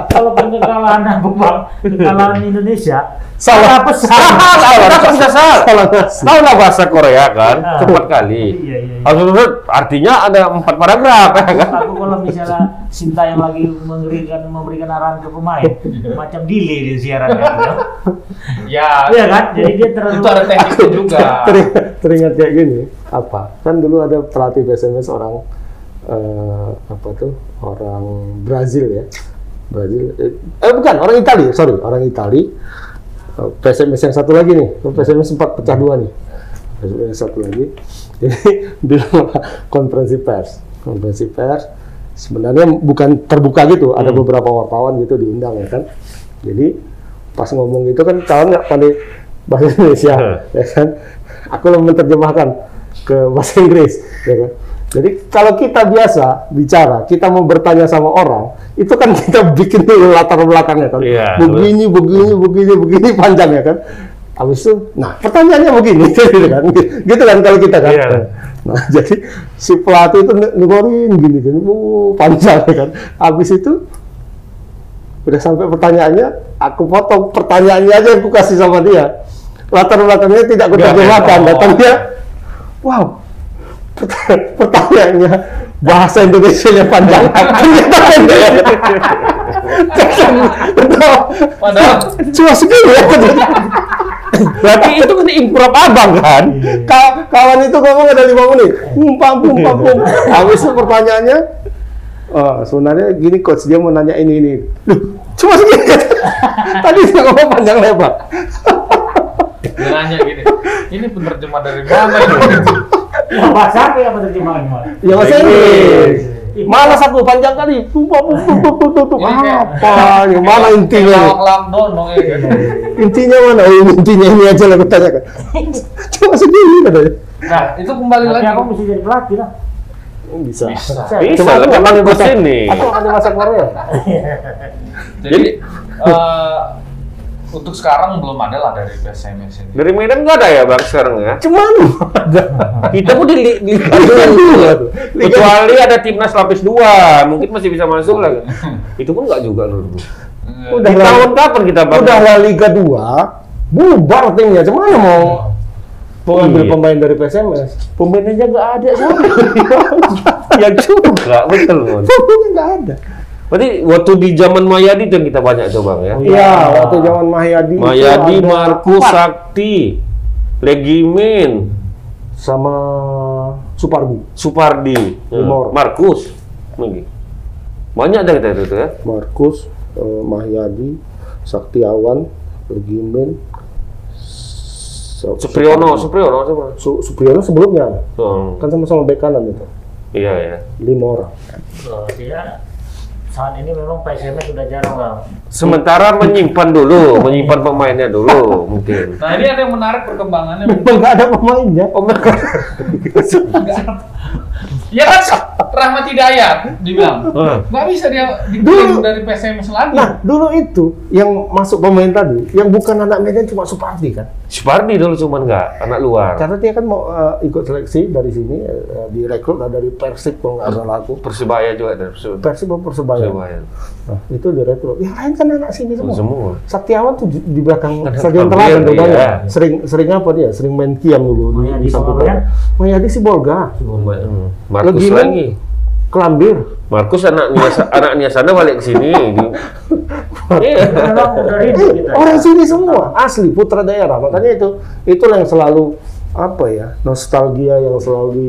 kalau kekalahan bang, kekalahan Indonesia Salah. pesan. salah, kenapa bisa salah? Salah ngasih. Tahu lah bahasa Korea kan, Ah. cepat kali. Iya iya. iya. Artinya ada empat paragraf ya kan? Aku kalau misalnya Sinta yang lagi memberikan memberikan arahan ke pemain, macam delay di siarannya. Gitu. ya. Iya kan? Jadi dia terlalu itu ada tekniknya juga. teringat, teringat kayak gini. Apa? Kan dulu ada pelatih PSMS orang eh, apa tuh? Orang Brazil ya. Brazil eh, eh, bukan orang Itali sorry. Orang Itali. Eh, PSMS yang satu lagi nih. PSMS sempat pecah dua nih. PSMS yang satu lagi. Jadi bilang konferensi pers. Konferensi pers sebenarnya bukan terbuka gitu ada beberapa wartawan gitu diundang ya kan. Jadi pas ngomong gitu kan kawan nggak pandai bahasa Indonesia ya kan. Aku yang menerjemahkan ke bahasa Inggris ya kan. Jadi kalau kita biasa bicara kita mau bertanya sama orang itu kan kita bikin dulu latar belakangnya kan. Iya, begini begini begini begini panjang ya kan. Habis itu nah pertanyaannya begini gitu kan. Gitu kan kalau kita kan. Iya. Nah jadi si pelatih itu nge- ngeluarin gini gini uh, panjang ya kan. Habis itu udah sampai pertanyaannya aku potong pertanyaannya aja aku kasih sama dia. Latar belakangnya tidak aku terjemahkan. oh. datangnya wow Pertanya- pertanyaannya bahasa Indonesia nya panjang Padahal. Cuma segini ya. Berarti itu kan improv abang kan? Ka- kawan itu ngomong ada lima menit. Pumpam pumpam pum habis itu pertanyaannya oh, sebenarnya gini coach dia mau nanya ini ini. Duh, cuma segini tadi dia ngomong panjang lebar. Dia nanya gini, ini penerjemah dari mana? Ini? Ya, bahasa apa yang penerjemahannya? Ya bahasa Inggris malas aku panjang kali. Pumpam pumpam pumpam pumpam Ini kayak- apa nih mana intinya ya kan. intinya mana? Oh, intinya ini aja lah aku tanyakan cuma segini katanya. Nah, itu kembali lagi. aku bisa jadi pelatih lah. bisa. Bisa. Bisa, kan abang ada ikut bahasa- sini. aku ada bahasa Korea Jadi eh, untuk sekarang belum ada lah dari PSMS ini. Dari Medan nggak ada ya bang sekarang ya? cuman ada Kita pun di li- di- Liga dua Kecuali ada timnas lapis dua, mungkin masih bisa masuk lah. Itu pun nggak juga. Eh, Udah Di lah. tahun kapan kita bang? udah La Liga 2 bubar timnya cuman mau mau ambil Iya. pemain dari PSMS Pemain aja nggak ada sama. ya juga, betul pemainnya nggak ada Berarti waktu di zaman Mayadi itu yang kita banyak bang ya? iya waktu zaman Mahyadi Mayadi, Markus, empat. Sakti, Legimin, sama Supardi Supardi, Limor. Markus, lagi. Banyak dah kita itu ya. Markus eh, Mahyadi Saktiawan Regimen Su- Supriyono. Supriyono, Supriyono. Su Supriyono sebelumnya Oh, kan sama-sama bek kanan itu iya ya. lima orang Loh, dia saat ini memang PSMS sudah jarang lah. Sementara menyimpan dulu, menyimpan pemainnya dulu mungkin. Nah ini ada yang menarik perkembangannya. memang nggak ada pemainnya Oh, mereka Ya kan Rahmat Hidayat dibilang Ah. nggak bisa dia Dulu- dikirim dari PSMS lagi. Nah, dulu itu yang masuk pemain tadi, yang bukan anak Medan cuma Supardi kan. Supardi dulu cuman nggak anak luar. Karena dia kan mau eh, ikut seleksi dari sini, uh, direkrut lah dari Persib kalau nggak salah aku. Persibaya juga ada Persib- Persib atau Persebaya? Persibaya. Nah, itu direkrut. Yang lain kan anak sini semua. Semua. Saktiawan tuh di, belakang Ada stadion teladan tuh iya. banyak. Sering sering apa dia? Sering main kiam dulu Mayadi di, di sama samping Fabian? kanan. Mayadi si Bolga, Hmm. Markus Legimen. lagi. Kelambir. Markus anaknya anaknya sana balik ke sini. Di- Iya. Rindu Eh, kita. orang sini semua asli putra daerah. Makanya itu itulah yang selalu apa ya nostalgia yang selalu di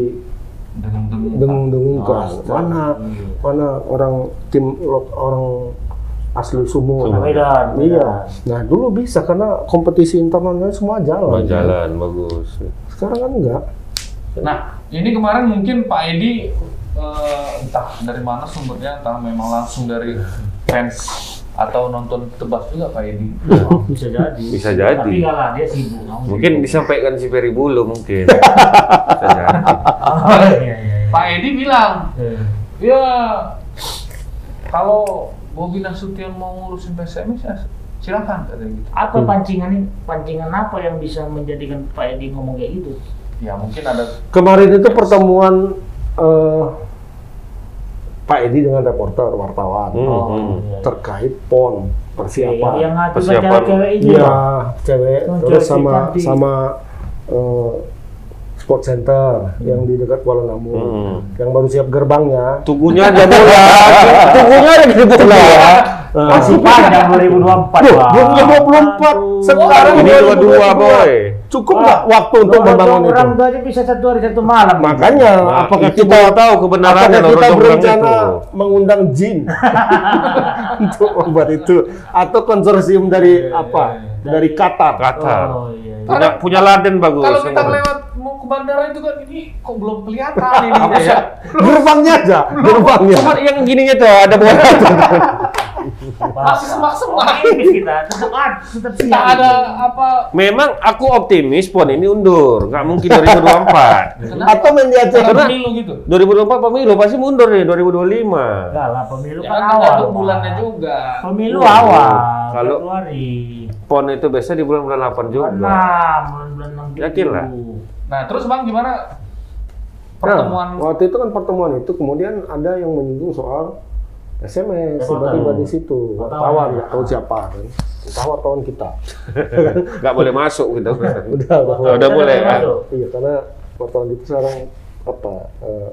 Dengung-dengung. dengung-dengungkan. Oh, mana iya. mana orang tim orang asli Sumo. Sumo. Medan, Iya. Nah dulu bisa karena kompetisi internalnya semua jalan. Jalan bagus. Sekarang kan enggak. Nah, ini kemarin mungkin Pak Edi eh, entah dari mana sumbernya, entah memang langsung dari fans atau nonton tebas juga Pak Edi. Oh, bisa jadi. Bisa jadi. Tapi lah, dia sibuk. Mungkin disampaikan si Ferry Bulu mungkin. Bisa jadi. Oh, iya, iya, iya. Pak Edi bilang, Eh, ya kalau Bobi Nasution mau ngurusin PSMS ya silakan katanya gitu. Apa pancingan ini? Pancingan apa yang bisa menjadikan Pak Edi ngomong kayak gitu? Ya mungkin ada Kemarin itu pertemuan eh, Pak Edi dengan reporter wartawan Hmm, Oh, hmm. iya. terkait pon Yang, persiapan. yang ngatur Persiapan. cewek-cewek itu. Iya, Bang. cewek Oh, terus cewek sama cantik. sama eh, sport center yang di dekat Kuala Namu. Hmm. Yang baru siap gerbangnya. Tubuhnya aja bola. Tubuhnya ada di bola. Nah, Masih panjang 2024, Duh, Bang. 2024. Sekarang Ini 2022. dua-dua boy. Cukup nggak waktu untuk Orang membangun itu? orang tuh aja bisa satu hari satu malam. Makanya, Nah, apakah itu kita tahu kebenarannya apakah kita berencana itu. mengundang jin untuk membuat itu atau konsorsium dari apa? Dari Qatar. Qatar. Oh iya. iya. Punya, punya Laden bagus. Kalau kita lewat mau ke bandara itu kan ini kok belum kelihatan ini ya. Gerbangnya aja, gerbangnya. Cuma yang gininya tuh ada bola Masih semak-semak. Optimis kita tetap ad- tetap siap. Tidak ada apa Memang aku optimis pon ini undur, nggak mungkin 2024. Atau Aceh. cara pemilu gitu. 2024 pemilu pasti mundur nih 2025. Enggak lah pemilu Ya kan kan awal. bulannya juga. Pemilu Iya. awal. Kalau- Februari. Pon itu biasa di bulan-bulan 8 juga. Enam, bulan-bulan enam gitu. Yakin lah. Nah, terus Bang gimana Nah, pertemuan waktu itu kan pertemuan itu kemudian ada yang menyinggung soal SMS tiba-tiba di situ Wartawan. nggak tahu siapa kan tahu wartawan kita Nggak boleh masuk gitu. udah udah Oh, udah boleh kan? iya karena wartawan itu sekarang apa eh,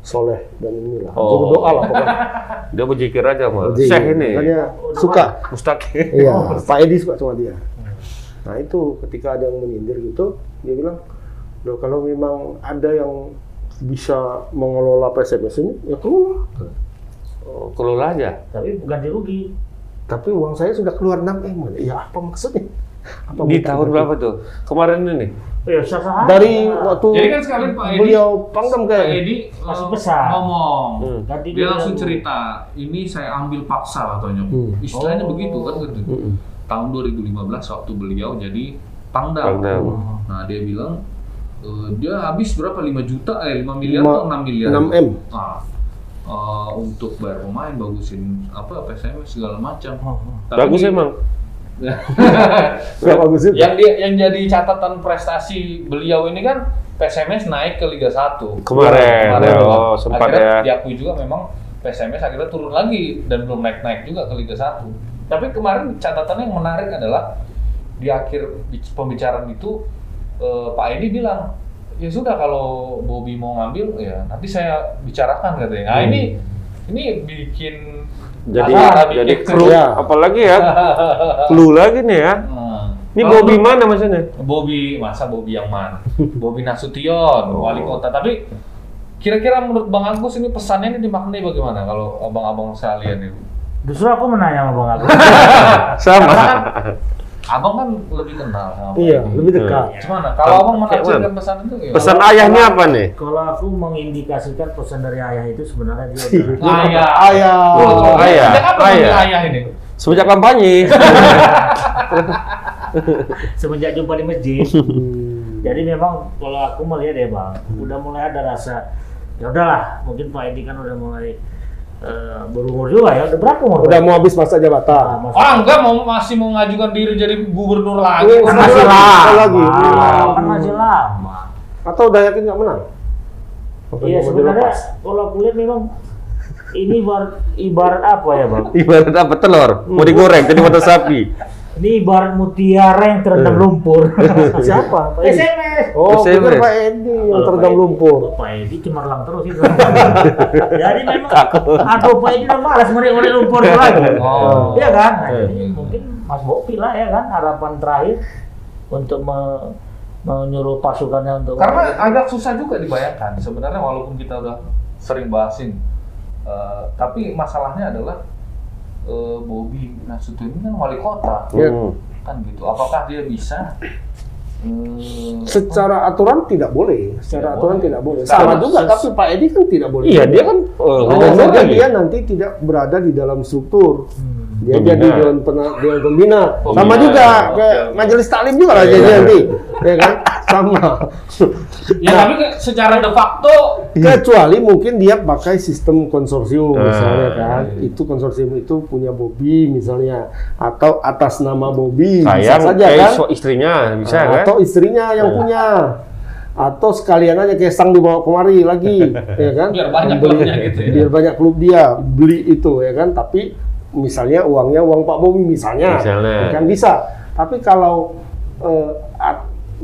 soleh dan inilah Oh. doa lah pokoknya Dia berzikir aja mah. Syekh ini. makanya suka Mustaqim. iya Pak Edi suka sama dia nah itu ketika ada yang menyindir gitu dia bilang loh kalau memang ada yang bisa mengelola PSMS ini ya kelola Oh, kelola aja. Tapi ganti rugi. Tapi uang saya sudah keluar 6 M. Ya apa maksudnya? Apa Di tahun berapa tuh? Kemarin ini. Ya aja. Dari waktu Jadi kan sekalian Pak Edi beliau pangdam Pak kayak Edi Masih eh, besar. ngomong. Hmm. Ganti Dia langsung cerita, ini saya ambil paksa katanya. Hmm. Istilahnya Oh. begitu kan gitu. Mm-mm. Tahun 2015 waktu beliau jadi pangdam. Pangdam. Nah, dia bilang eh, dia habis berapa 5 juta eh 5 miliar Lima- atau 6 miliar? 6 M. Nah, eh, untuk bayar pemain bagusin apa PSMS segala macam. Oh, oh. Tapi Bagus di- emang. Nggak bagus itu. yang dia yang jadi catatan prestasi beliau ini kan PSMS naik ke Liga 1 Kemarin, Kemarin, oh, sempat akhirnya ya. diakui juga memang PSMS akhirnya turun lagi dan belum naik-naik juga ke Liga 1 tapi kemarin catatannya yang menarik adalah di akhir pembicaraan itu eh, Pak Edi bilang ya sudah kalau Bobby mau ngambil ya nanti saya bicarakan katanya nah Hmm. ini ini bikin Jadi jadi bikin- kru Ya. apalagi ya? Clue lagi nih ya. Nah, Ini kalau Bobby mana maksudnya? Bobby, masa Bobby yang mana? Bobby Nasution, Oh. wali kota. Tapi kira-kira menurut Bang Agus ini pesannya ini dimaknai bagaimana kalau abang-abang sekalian itu? Justru aku menanya sama Bang Agus. Sama. Abang kan lebih kenal sama Iya, Bobby. lebih dekat. Gimana? Kalau abang Kayak menafsirkan mana? pesan itu ya? Pesan ayahnya apa nih? Kalau aku mengindikasikan pesan dari ayah itu sebenarnya dia Iya. udah ayah. Ayah. Oh, ayah. Sejak kapan Ayah. ayah ini? Semenjak kampanye. semenjak jumpa di masjid. Hmm. Jadi memang kalau aku melihat ya bang, udah mulai ada rasa ya udahlah, mungkin Pak Edi kan udah mulai eh, berumur juga ya. Udah berapa umur? Udah mau habis masa jabatan. masa- Oh enggak mau masih mau ngajukan diri jadi gubernur lagi. Oh, kan masih lama. lama. lagi. Kan masih lama. Atau udah yakin nggak menang? Iya sebenarnya kalau aku lihat memang ini ibarat, ibarat apa ya bang? Ibarat apa telur? Mau digoreng jadi mata sapi. Ini ibarat mutiara yang terendam Eh. lumpur. Siapa? Pak? SMS. Oh, SMS. bener Pak Edi yang Kalau terendam Pak Edi- lumpur. oh, Pak Edi cemerlang terus itu. Jadi memang, aduh Pak Edi udah malas ngorek-ngorek lumpur lagi. Oh. Iya kan? Nah, Eh. jadi mungkin Mas Bopi lah ya kan harapan terakhir untuk me- menyuruh pasukannya untuk Karena agak susah juga dibayangkan sebenarnya walaupun kita udah sering bahasin, eh, tapi masalahnya adalah eh, Bobby Nasution ini kan wali kota, Iya. Hmm. kan gitu. Apakah dia bisa? eh, Secara aturan tidak boleh. Secara Tidak aturan boleh. tidak boleh. Karena Sama juga, tapi Pak Edi kan tidak boleh. Iya, dia kan oh, Hanya ngomong saja lagi. dia nanti tidak berada di dalam struktur. Hmm. Dia Pembina. jadi dewan pembina. Pembina, Sama juga kayak oke. majelis taklim juga lah jadi nanti. Ya kan? Sama. Ya tapi ke- secara de facto Kecuali mungkin dia pakai sistem konsorsium Ah, misalnya kan. iya. Itu konsorsium itu punya Bobby misalnya atau atas nama Bobby bisa saja kan. so istrinya bisa kan? atau istrinya yang Eh. punya atau sekalian aja kesang dibawa kemari lagi ya kan Biar banyak Beli- klubnya gitu ya. biar banyak klub dia beli itu ya kan tapi misalnya uangnya uang Pak Bobi misalnya, Misalnya. kan bisa tapi kalau eh,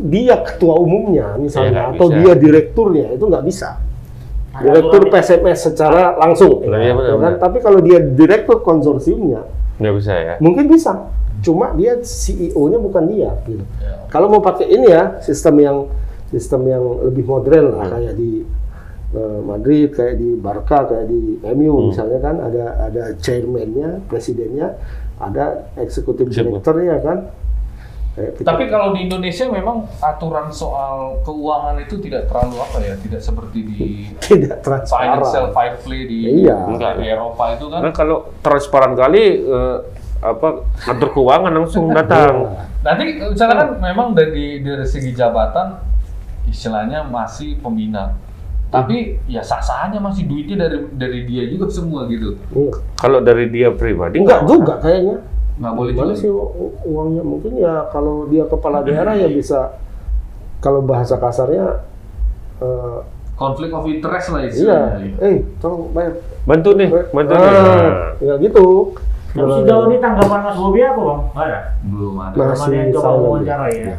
dia ketua umumnya misalnya nggak atau bisa. dia direkturnya itu nggak bisa direktur PSMS secara langsung. Nah, iya, benar, Ya kan? benar. Tapi kalau dia direktur konsorsiumnya, Nggak bisa ya. mungkin bisa. Cuma dia CEO-nya bukan dia. Gitu. Ya. Kalau mau pakai ini ya sistem yang sistem yang lebih modern lah kayak di eh, Madrid, kayak di Barca, kayak di MU misalnya kan ada ada chairman-nya, presidennya, ada eksekutif Eksekutif. direkturnya kan. Kayak kita- Tapi kalau di Indonesia memang aturan soal keuangan itu tidak terlalu apa ya, tidak seperti di tidak transparan. financial fair play di, Iya. di Eropa itu kan. Karena kalau transparan kali eh, apa kantor keuangan langsung datang. Nanti misalnya kan memang dari dari segi jabatan istilahnya masih pembina. Tapi ya sah-sah aja masih duitnya dari dari dia juga semua gitu. Iya. Kalau dari dia pribadi Enggak juga kayaknya. Nggak boleh Mana juga. sih uangnya mungkin ya kalau dia kepala daerah ya bisa kalau bahasa kasarnya eh, Konflik of interest lah iya, istilahnya. eh tolong bayar. Bantu nih, bantu nih. Ah, Nah. ya gitu. Tapi sejauh ini tanggapan Mas Bobi apa bang? Ada. Belum ada. Ada yang Masih coba wawancara ya.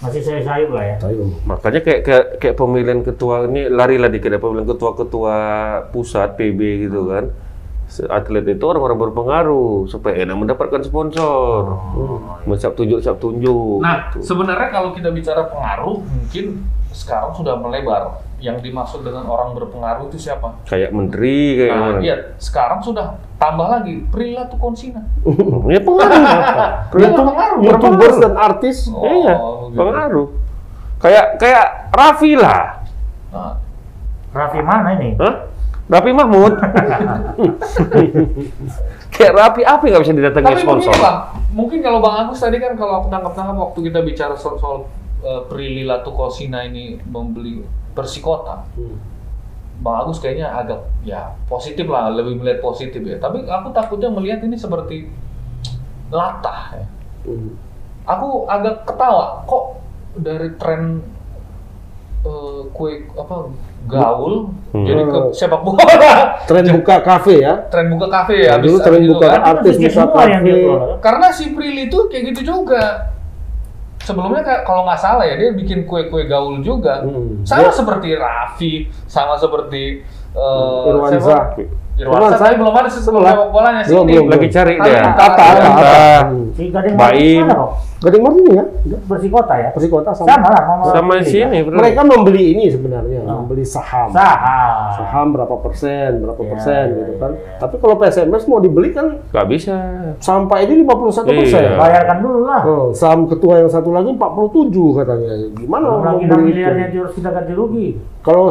Masih saya sayup lah ya. Ayo. Makanya kayak, kayak kayak pemilihan ketua ini lari lah dikit ya, pemilihan ketua-ketua pusat PB gitu kan. Atlet itu orang-orang berpengaruh supaya enak mendapatkan sponsor. Mau siap tunjuk siap tunjuk. Nah, gitu. sebenarnya kalau kita bicara pengaruh, mungkin sekarang sudah melebar. Yang dimaksud dengan orang berpengaruh itu siapa? kayak menteri kayak Nah, mana? iya, sekarang sudah tambah lagi Prilly Konsina. Ya pengaruh. YouTube, pengaruh, YouTubers dan artis Oh, iya, gitu. pengaruh. Kayak kayak Raffi lah. Nah, Raffi mana ini? Hah? Raffi Mahmud. kayak Raffi apa nggak bisa didatangi tapi sponsor? mungkin bang, mungkin kalau Bang Agus tadi kan kalau aku tangkap-tangkap waktu kita bicara soal, soal uh, Prilly Latukosina ini membeli Persikota, Bang Agus kayaknya agak ya positif lah, lebih melihat positif ya. Tapi aku takutnya melihat ini seperti latah ya. Hmm. Aku agak ketawa kok dari tren eh, kue apa gaul Hmm. jadi ke sepak bola. Tren buka kafe ya. tren buka kafe ya. Dulu tren buka kan. artis buka kafe. Karena si Prilly itu kayak gitu juga. Sebelumnya ka- kalau nggak salah ya dia bikin kue-kue gaul juga. Hmm. Sama Dia- seperti Raffi, sama seperti eh? Irwansa, Irwansa. tapi belum ada sebelum Setelah. sepak bolanya sih. Belum, belum, Lagi cari dia. Tata, Tata. Tata. Hmm. Si Gading Baim. Gading Martini ya. Bersih kota ya? Persi kota sama. Sama lah. Sama Raffi. sini, bro. Mereka membeli ini sebenarnya, Oh. membeli saham. Saham. Saham berapa persen, berapa Ya, persen ya, gitu kan. ya. Tapi kalau PSMS mau dibeli kan Nggak bisa. sampai ini 51 persen. Iya. Bayarkan dulu lah. Oh, saham ketua yang satu lagi 47 katanya. Gimana lagi 6 beli miliarnya harus kita ganti rugi. Kalau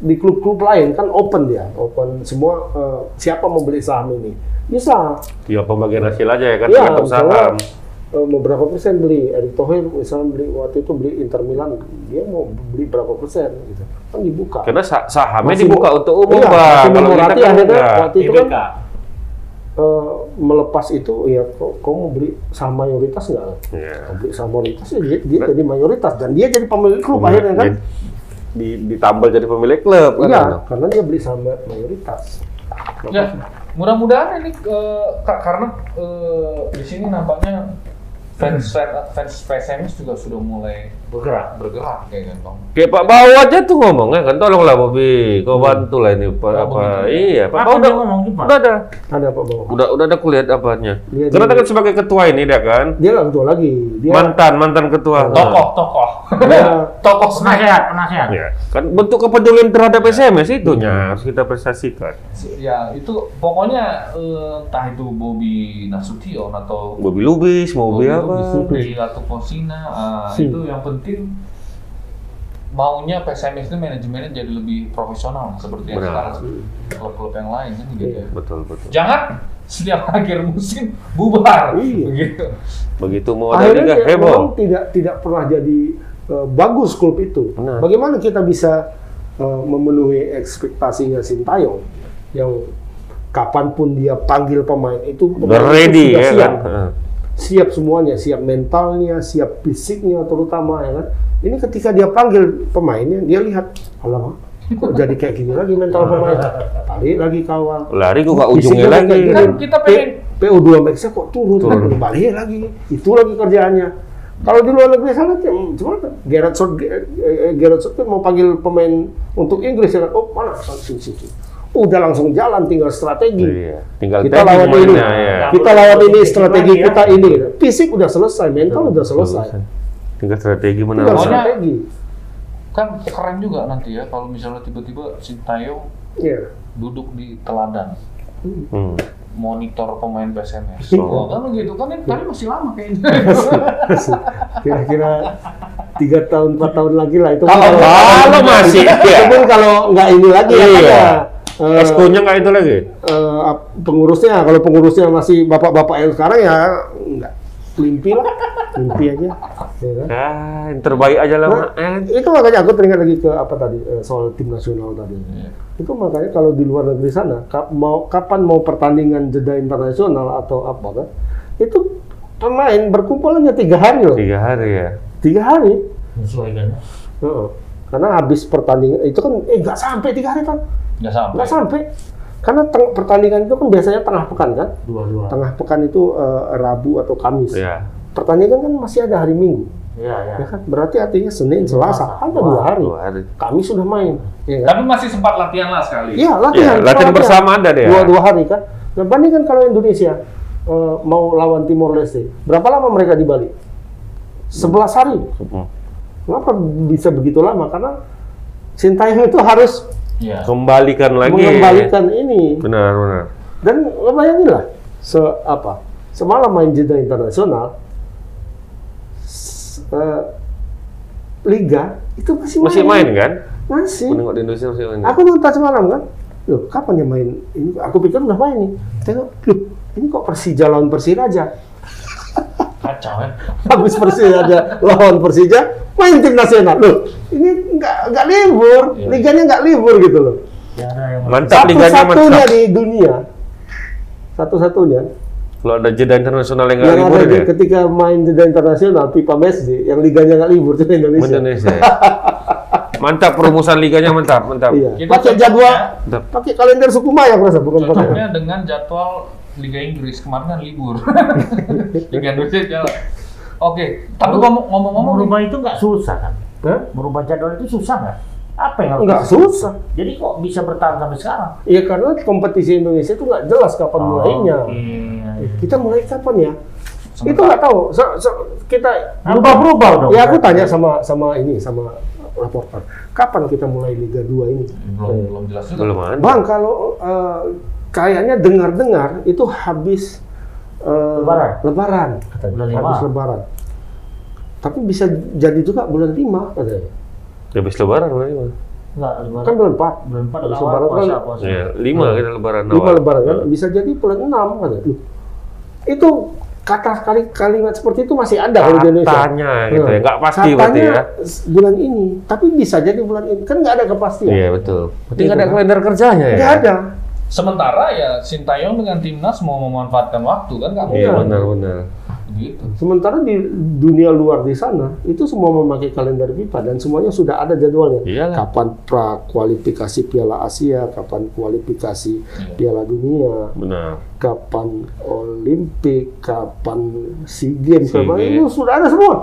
di klub-klub lain kan open dia, open semua eh, siapa mau beli saham ini. Bisa. Ya pembagian hasil aja ya kan Iya, tergantung misalnya, saham. eh, mau berapa persen beli Erick Thohir misalnya beli waktu itu beli Inter Milan dia mau beli berapa persen gitu kan dibuka Karena sa- sahamnya Masih- dibuka untuk umum, Iya, Bang. masih Kalau kita kan akhirnya waktu itu kan eh, melepas itu ya kok kau mau beli saham mayoritas nggak Iya. Kau beli saham mayoritas ya dia, dia jadi mayoritas dan dia jadi pemilik klub akhirnya kan Di- di, ditambal jadi pemilik klub kan. iya karena dia beli saham mayoritas Ya, mudah-mudahan ini eh, ka- karena eh, di sini nampaknya fans fans fans PSMS juga sudah mulai Bergerak. bergerak kayak kan bang. Kayak Pak Bau aja tuh ngomongnya kan tolonglah Bobi, kau bantu lah ini Pak Oh, apa. Iya, Pak Bau dia udah ngomong Pak? udah ada. ada apa bawah Udah udah ada kulihat apanya. Dia Karena di- kan sebagai ketua ini dia kan. dia nggak ketua lagi dia Mantan mantan ketua. Tokoh, tokoh, dia tokoh senayan. Penasehat, penasehat. Ya, kan bentuk kepedulian terhadap SMS itunya harus kita prestasikan. Ya itu pokoknya eh, entah itu Bobby Nasution atau Bobi Lubis, mau Bobi apa? Prilly Latukosina, ah, Hmm. itu yang penting maunya PSMS itu manajemennya jadi lebih profesional seperti yang Benar. sekarang klub-klub yang lain kan gitu. Iya. Betul betul. Jangan setiap akhir musim bubar Iya. begitu. Begitu mau ada liga memang heboh. tidak tidak pernah jadi eh, bagus klub itu. Benar. Bagaimana kita bisa eh, memenuhi ekspektasinya Sintayong yang kapan pun dia panggil pemain itu pemain itu ready sudah ya siap. kan. Siap semuanya, siap mentalnya, siap fisiknya terutama ya kan. Ini ketika dia panggil pemainnya, dia lihat, alamak, kok jadi kayak gini lagi mental pemain. Balik lagi kawal. Lari gua gak ujungnya lagi. gini. Kan kita pengen- P- PO2 Max-nya kok turun, Turun. balik lagi. Itu lagi kerjaannya. Kalau di luar negeri sana, hmm, gimana? Gareth Southgate, eh, eh, Gareth Southgate mau panggil pemain untuk Inggris ya kan? Oh mana? Sini, sini. Udah langsung jalan, tinggal strategi. Iya. Tinggal Kita lawan ini, mainnya, ya. kita lawan ini, strategi ya. kita ini. Fisik udah selesai, mental udah selesai. Tinggal strategi Tinggal menang. Pokoknya- strategi. Kan keren juga nanti ya kalau misalnya tiba-tiba Sintayong Iya. duduk di teladan Hmm. monitor pemain PSMS. Oh. Wah, kan begitu kan ini tapi masih lama kayaknya. Kira-kira tiga tahun, empat tahun lagi lah itu. Kalau kalau masih, itu ya. pun kalau nggak ini lagi ya, Iya. kan, eh, Esko-nya nggak itu lagi? eh, ap- pengurusnya kalau pengurusnya masih bapak-bapak yang sekarang ya enggak limpi lah limpi aja ya kan? Ah, yang terbaik aja lah. Nah. Eh, itu makanya aku teringat lagi ke apa tadi eh, soal tim nasional tadi itu makanya kalau di luar negeri sana kap- mau kapan mau pertandingan jeda internasional atau apa kan itu pemain berkumpul hanya tiga hari loh Tiga hari ya. tiga hari menyesuaikan. Heeh. karena habis pertandingan itu kan eh nggak sampai tiga hari kan Nggak sampai. nggak sampai karena teng- pertandingan itu kan biasanya tengah pekan kan Dua-dua. tengah pekan itu eh, Rabu atau Kamis. Iya. Pertandingan kan masih ada hari Minggu, Iya, iya. ya kan? Berarti artinya Senin, Selasa. Selasa, ada dua hari. Dua hari. Kamis sudah main, ya kan? Tapi masih sempat latihan lah sekali. Iya latihan. Iya, latihan bersama ada deh ya. Dua dua hari kan. Nah, bandingkan kalau Indonesia eh, mau lawan Timor Leste, berapa lama mereka di Bali? 11 hari. Hmm. Kenapa bisa begitu lama? Karena Sintayong itu harus Iya. Kembalikan lagi. mengembalikan ini Benar, benar. Dan lo bayangin lah, se apa semalam main jeda internasional, s- eh, liga itu masih main. Masih main kan? Masih. Menengok di Indonesia masih main. Aku nonton semalam kan, loh kapan dia main? Ini aku pikir udah main nih. Tengok, loh ini kok Persija lawan Persiraja. Kacau ya. Habis Persiraja lawan Persija, main tim nasional. Loh, ini nggak nggak libur, Iya. liganya nggak libur gitu loh. Ya, ada yang Mantap liganya Satu-satunya mantap. di dunia, satu-satunya Kalau ada jeda internasional yang nggak libur ada di, ya. ketika main jeda internasional pipa Messi yang liganya nggak libur cuma Indonesia. Indonesia. ya. mantap perumusan liganya mantap, mantap. Iya. Itu Pakai jadwal, pakai kalender suku Maya aku rasa bukan pakai. Cocoknya dengan jadwal Liga Inggris kemarin kan libur. Liga Indonesia jalan. Oke, tapi ngomong- ngomong-ngomong merubah itu nggak susah kan? Hah? Merubah jadwal itu susah nggak? Apa yang harus Nggak susah. Jadi kok bisa bertahan sampai sekarang? Iya karena kompetisi Indonesia itu nggak jelas kapan mulainya. Oke, iya, iya. Kita mulai kapan ya? Itu nggak tahu. So- so- kita Berubah-berubah dong. Ya aku tanya sama sama ini sama reporter. Kapan kita mulai Liga 2 ini? belum belum jelas juga. Belum ada. Bang, kalau eh, kayaknya dengar-dengar itu habis eh, Lebaran. Lebaran. Bulan lima. Habis Lebaran. Tapi bisa jadi juga bulan 5 katanya. Habis lebaran berarti, Bang. Nggak, lebaran. Kan bulan 4. bulan empat Habis awal Lebaran kan puasa, puasa. Iya, lima kita lebaran 5 awal. Lebaran kan bisa jadi bulan 6 katanya. Itu kata kali kalimat seperti itu masih ada kalau di Indonesia. Katanya gitu ya, nggak pasti Katanya berarti ya. bulan ini, tapi bisa jadi bulan ini. Kan nggak ada kepastian. Iya betul. Berarti Gitu nggak ada kan. kalender kerjanya ya? Nggak ada. Sementara ya Sintayong dengan timnas mau memanfaatkan waktu kan nggak Iya mungkin. benar-benar. Gitu. Sementara di dunia luar di sana itu semua memakai kalender FIFA dan semuanya sudah ada jadwalnya. Iyalah. Kapan pra kualifikasi Piala Asia, kapan kualifikasi Iya. Piala Dunia, Benar. kapan Olimpik, kapan SEA Games, SEA kapan- Games. itu sudah ada semua.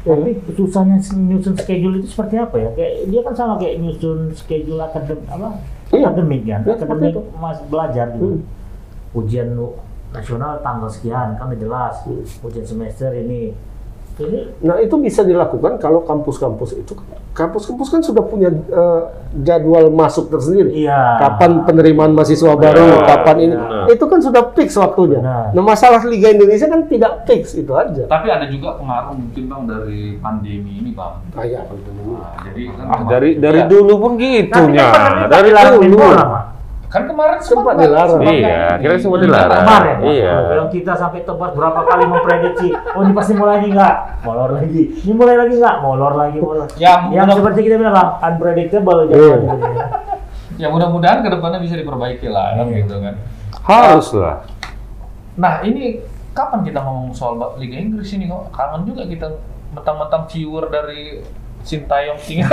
Tapi susahnya nyusun schedule itu seperti apa ya? Kayak dia kan sama kayak nyusun schedule akademik apa? Iya. Akademik kan? Iya, akademik itu. mas belajar gitu. Hmm. Ujian nasional tanggal sekian kan udah jelas. Hmm. Ujian semester ini. Nah itu bisa dilakukan kalau kampus-kampus itu, kampus-kampus kan sudah punya eh, jadwal masuk tersendiri. iya. Kapan penerimaan mahasiswa baru, Benar, kapan ini, benar. itu kan sudah fix waktunya. Benar. Nah masalah Liga Indonesia kan tidak fix itu aja. Tapi ada juga pengaruh mungkin bang dari pandemi ini bang. Kayak Nah, jadi kan Ah dari dari ya, dulu pun gitunya. kan pandemi Dari main dulu. Kan kemarin Sempat nggak- dilarang. sempat Iya, ini. kira sempat Dan dilarang. Kemarin, Mak. Iya. Yang kita sampai tebas berapa kali memprediksi, oh ini pasti mulai lagi nggak? Molor lagi. Ini mulai lagi nggak? Molor lagi, molor. Ya, yang mudah- seperti kita bilang, Bang, unpredictable Iya. jangan gitu. Ya mudah-mudahan ke depannya bisa diperbaiki lah kan Iya. gitu kan. Harus lah. Nah ini kapan kita ngomong soal Liga Inggris ini kok kangen juga kita mentang-mentang viewer dari Sintayong tinggal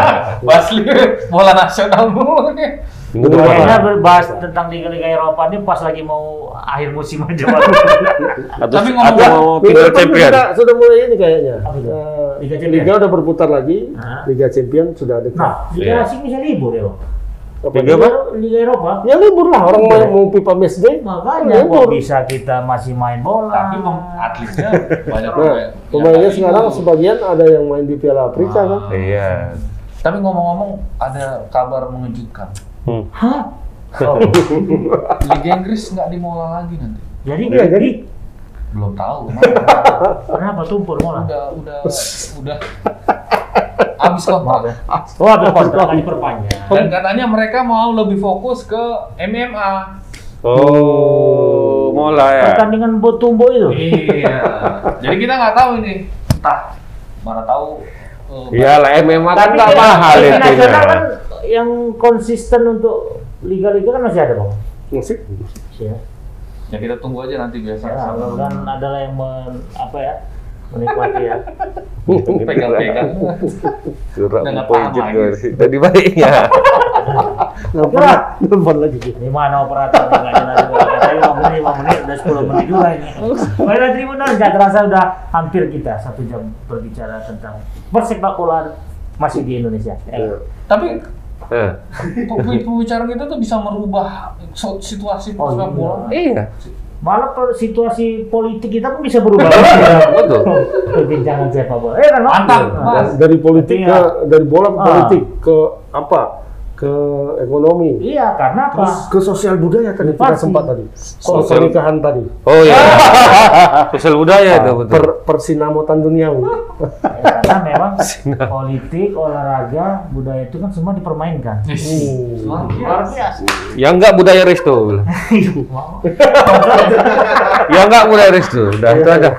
Basli bola nasional mulu nih. Minggu. Kayaknya bahas tentang Liga-Liga Eropa ini pas lagi mau akhir musim aja Pak. Atau, Tapi atau ngomong- mau Minggu final champion. Sudah, sudah mulai ini kayaknya. Eh, Liga Liga, Champion? udah berputar lagi. Liga Champion sudah dekat. Nah, Liga Iya. asing bisa libur ya? Apa Liga apa? Liga Eropa. Ya libur lah orang mau, mau pipa match day. Makanya libur. kok bisa kita masih main bola. Tapi atletnya banyak Nah, pemainnya sekarang libur. sebagian ada yang main di Piala Afrika kan. Iya. Tapi ngomong-ngomong ada kabar mengejutkan. Hmm. Hah? Oh, Liga Inggris nggak dimola lagi nanti. jadi Iya, jadi. Belum tahu. kenapa tumpur mola? udah udah udah habis Maaf kontrak. ya. Oh, ada kontrak kan diperpanjang. Dan katanya mereka mau lebih fokus ke MMA. Oh, mola ya. Pertandingan botumbo itu. Iya. Jadi kita nggak tahu ini. Entah mana tahu. eh, Iyalah MMA kan nggak kan mahal itunya. nasional kan yang konsisten untuk liga-liga kan masih ada bang. Musik. Ya. Ya kita tunggu aja nanti biasa. Ya, mudah-mudahan adalah yang men, apa ya menikmati ya. Pegang-pegang. Tahan gue. lagi. Tadi baiknya. Nelfon, nelfon lagi. Di mana operator nggak jelas juga. Katanya lima menit, lima menit, udah 10 menit juga ini. Baiklah Tribunal, nggak terasa udah hampir kita satu jam berbicara tentang persepak bola masih di Indonesia. Ya. Tapi Eh, pe- pembicaraan kita tuh bisa merubah so- situasi Oh, sepak iya. bola. Iya. Malah situasi politik kita pun bisa berubah. Betul. Perbincangan sepak bola. Eh kan? Mantap. Dari politik ke dari bola ke Ah. politik ke apa? Ke ekonomi. Iya, karena apa? Terus ke sosial budaya tadi kita Pasti. sempat tadi. Soal Sosial- pernikahan tadi. Oh iya. Sosial budaya itu betul. Per, persinamotan duniawi. Memang politik, olahraga, budaya itu kan semua dipermainkan. Luar Luar biasa. Ya enggak budaya resto. Ya enggak budaya resto. Udah itu aja.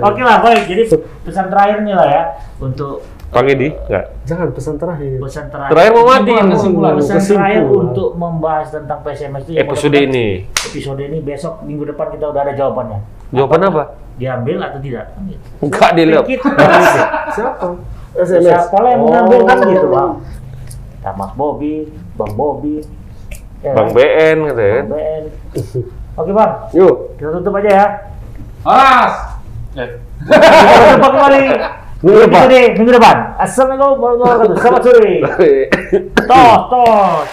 Oke lah, baik. Jadi pesan terakhir nih lah ya untuk Bang Edi, enggak. Jangan pesan terakhir. pesan terakhir. Terakhir mau mati. Kesimpulan, kesimpulan. Pesan Kesimpulan. terakhir untuk membahas tentang PSMS itu. ya, Episode ini. Episode ini besok minggu depan kita udah ada jawabannya. Jawaban apa? Diambil atau tidak? Kan. Enggak. Kita Siapa? SMS. siapa lah yang mengambil kan Oh. gitu bang. Nah, Mas Bobi, Bang Bobi, ya Bang kan? BN gitu ya. Bang BN. Oke bang, Yuk. kita tutup aja ya. Mas. Eh. Kita jumpa kembali Minggu depan. minggu depan. Assalamualaikum warahmatullahi wabarakatuh. Selamat sore. Tos, tos.